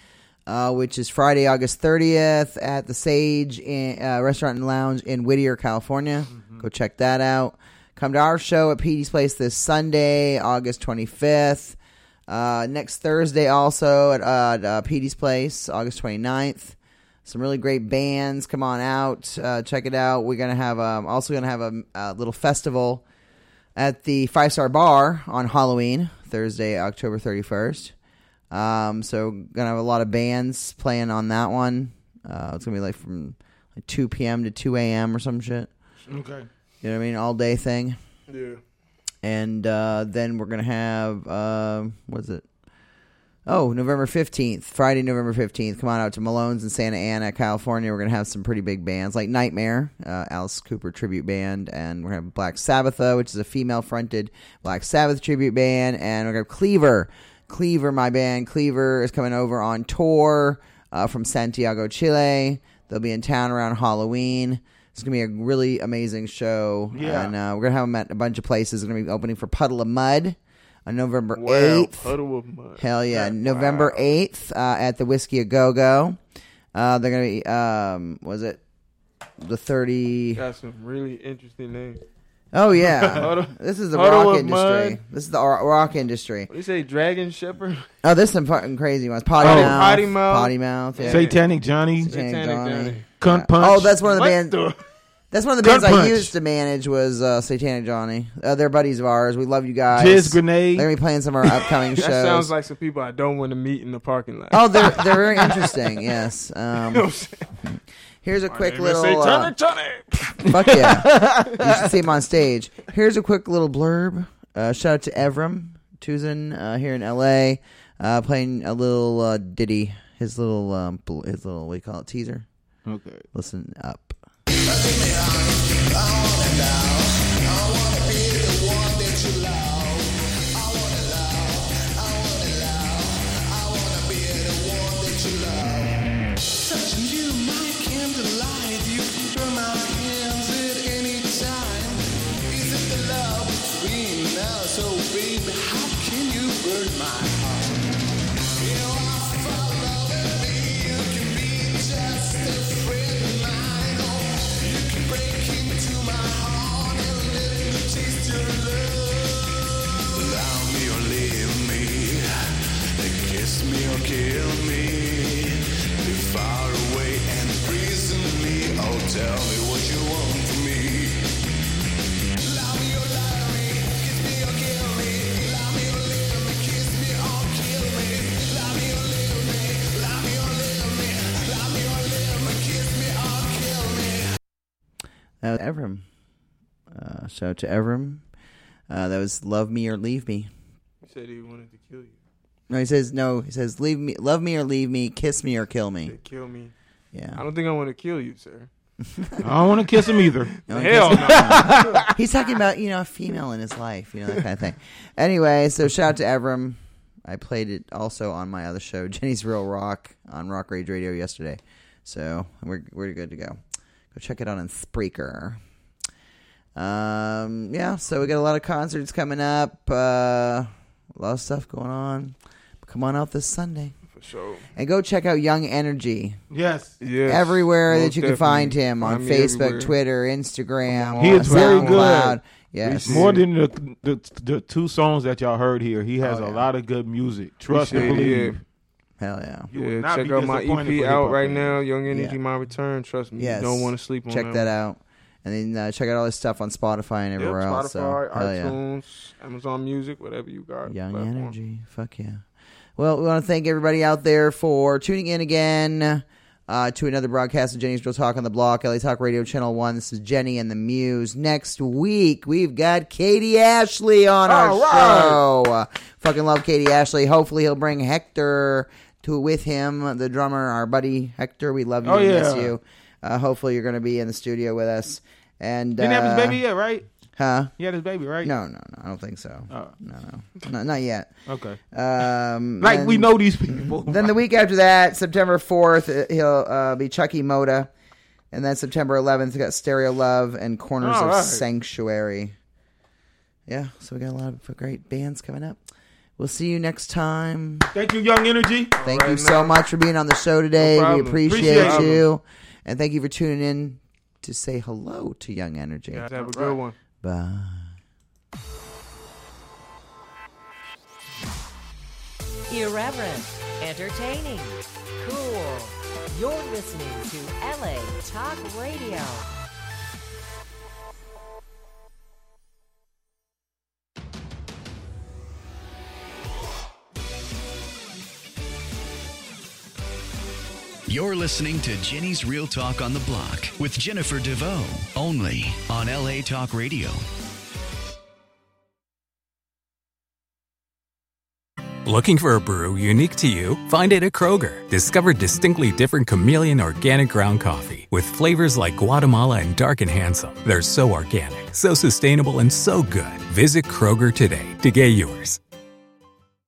uh, which is Friday, August 30th at the Sage in, uh, Restaurant and Lounge in Whittier, California. Go check that out. Come to our show at Petey's Place this Sunday, August 25th. Uh, next Thursday, also at uh, uh, Petey's Place, August 29th. Some really great bands. Come on out, uh, check it out. We're gonna have um, also gonna have a, a little festival at the Five Star Bar on Halloween, Thursday, October 31st. Um, so gonna have a lot of bands playing on that one. Uh, it's gonna be like from like 2 p.m. to 2 a.m. or some shit. Okay. You know what I mean? All day thing. Yeah. And uh, then we're gonna have uh, what is it? Oh, November fifteenth, Friday, November fifteenth. Come on out to Malone's in Santa Ana, California. We're gonna have some pretty big bands like Nightmare, uh, Alice Cooper tribute band, and we're gonna have Black Sabbitch, which is a female-fronted Black Sabbath tribute band, and we're gonna have Cleaver. Cleaver, my band, Cleaver is coming over on tour uh, from Santiago, Chile. They'll be in town around Halloween. It's gonna be a really amazing show. Yeah. and uh, we're gonna have them at a bunch of places. We're gonna be opening for Puddle of Mudd on November Wow, eighth. Puddle of Mudd. Hell yeah, Wow. November eighth uh, at the Whisky a Go Go. Uh, they're gonna be um, was it the thirty? Got some really interesting names. Oh yeah, <laughs> this is the Puddle rock industry. Mud. This is the rock industry. What do you say, Dragon Shepherd? Oh, there's some fucking crazy ones. Potty Oh, mouth, Potty Mouth. potty mouth. Yeah. Satanic Johnny. Satanic Satanic Johnny. Johnny. Cunt Punch. Oh, that's one of the bands. the- That's one of the Cunt bands I used to manage was uh, Satanic Johnny. Uh, they're buddies of ours. We love you guys. Jizz Grenade. They're gonna be playing some of our upcoming <laughs> That shows. sounds like some people I don't want to meet in the parking lot. Oh, they're <laughs> they're very interesting. Yes. <laughs> You know Um, here's a quick name is little. Uh, Satanic Johnny. fuck yeah! you should see him on stage. Here's a quick little blurb. Uh, shout out to Evram Tuzin uh, here in L.A. Uh, playing a little uh, ditty. His little um, his little what do you call it teaser. Okay. Listen up. Shout out to Evram. Uh, that was "Love Me or Leave Me." He said he wanted to kill you. No, he says no. He says, "Leave me, love me or leave me, kiss me or kill me." They kill me. Yeah. I don't think I want to kill you, sir. I don't want to kiss him either. <laughs> No, Hell kiss- no. <laughs> He's talking about you know a female in his life, you know that kind of thing. Anyway, so shout out to Evram. I played it also on my other show, <laughs> Jenny's Real Rock, on Rock Rage Radio yesterday. So we're we're good to go. Go check it out on Spreaker. Um, yeah, so we got a lot of concerts coming up. Uh, a lot of stuff going on. Come on out this Sunday. For sure. And go check out Young Energy. Yes. Yes. Everywhere most that you can find him on Find me Facebook, everywhere. Twitter, Instagram, He is very good. SoundCloud. Yes. More than the, the the two songs that y'all heard here, he has Oh, a yeah. lot of good music. Trust and Appreciate it, believe. Hell yeah. You will Yeah, not check be out my disappointed EP for out hip-hop right fans. now. Young Energy, Yeah. My Return. Trust me, Yes. you don't want to sleep on Check that. that out. And then uh, check out all his stuff on Spotify and Yep, everywhere Spotify, else. So, hell yeah. iTunes, Amazon Music, whatever you got. Young platform. Energy. Fuck yeah. Well, we want to thank everybody out there for tuning in again uh, to another broadcast of Jenny's Real Talk on the Block, LA Talk Radio Channel 1. This is Jenny and the Muse. Next week, we've got Katie Ashley on our All right. show. Uh, fucking love Katie Ashley. Hopefully, he'll bring Hector to with him, the drummer, our buddy Hector. We love you. Oh, we miss yeah. you. Uh, hopefully, you're going to be in the studio with us. And Didn't have uh, his baby yet, right? Huh? He had his baby, right? No, no, no. I don't think so. Oh. No, no, not, not yet. Okay. Um, <laughs> Like we know these people. <laughs> Then the week after that, September fourth, he'll uh, be Chucky Moda, and then September eleventh, got Stereo Love and Corners All of right. Sanctuary. Yeah, so we got a lot of great bands coming up. We'll see you next time. Thank you, Young Energy. Thank you right, so much for being on the show today. we appreciate, Appreciate you, and thank you for tuning in to say hello to Young Energy. Guys, have a good one. Bye. Irreverent, entertaining, cool. You're listening to LA Talk Radio. You're listening to Jenny's Real Talk on the Block with Jennifer DeVoe, only on LA Talk Radio. Looking for a brew unique to you? Find it at Kroger. Discover distinctly different chameleon organic ground coffee with flavors like Guatemala and Dark and Handsome. They're so organic, so sustainable, and so good. Visit Kroger today to get yours.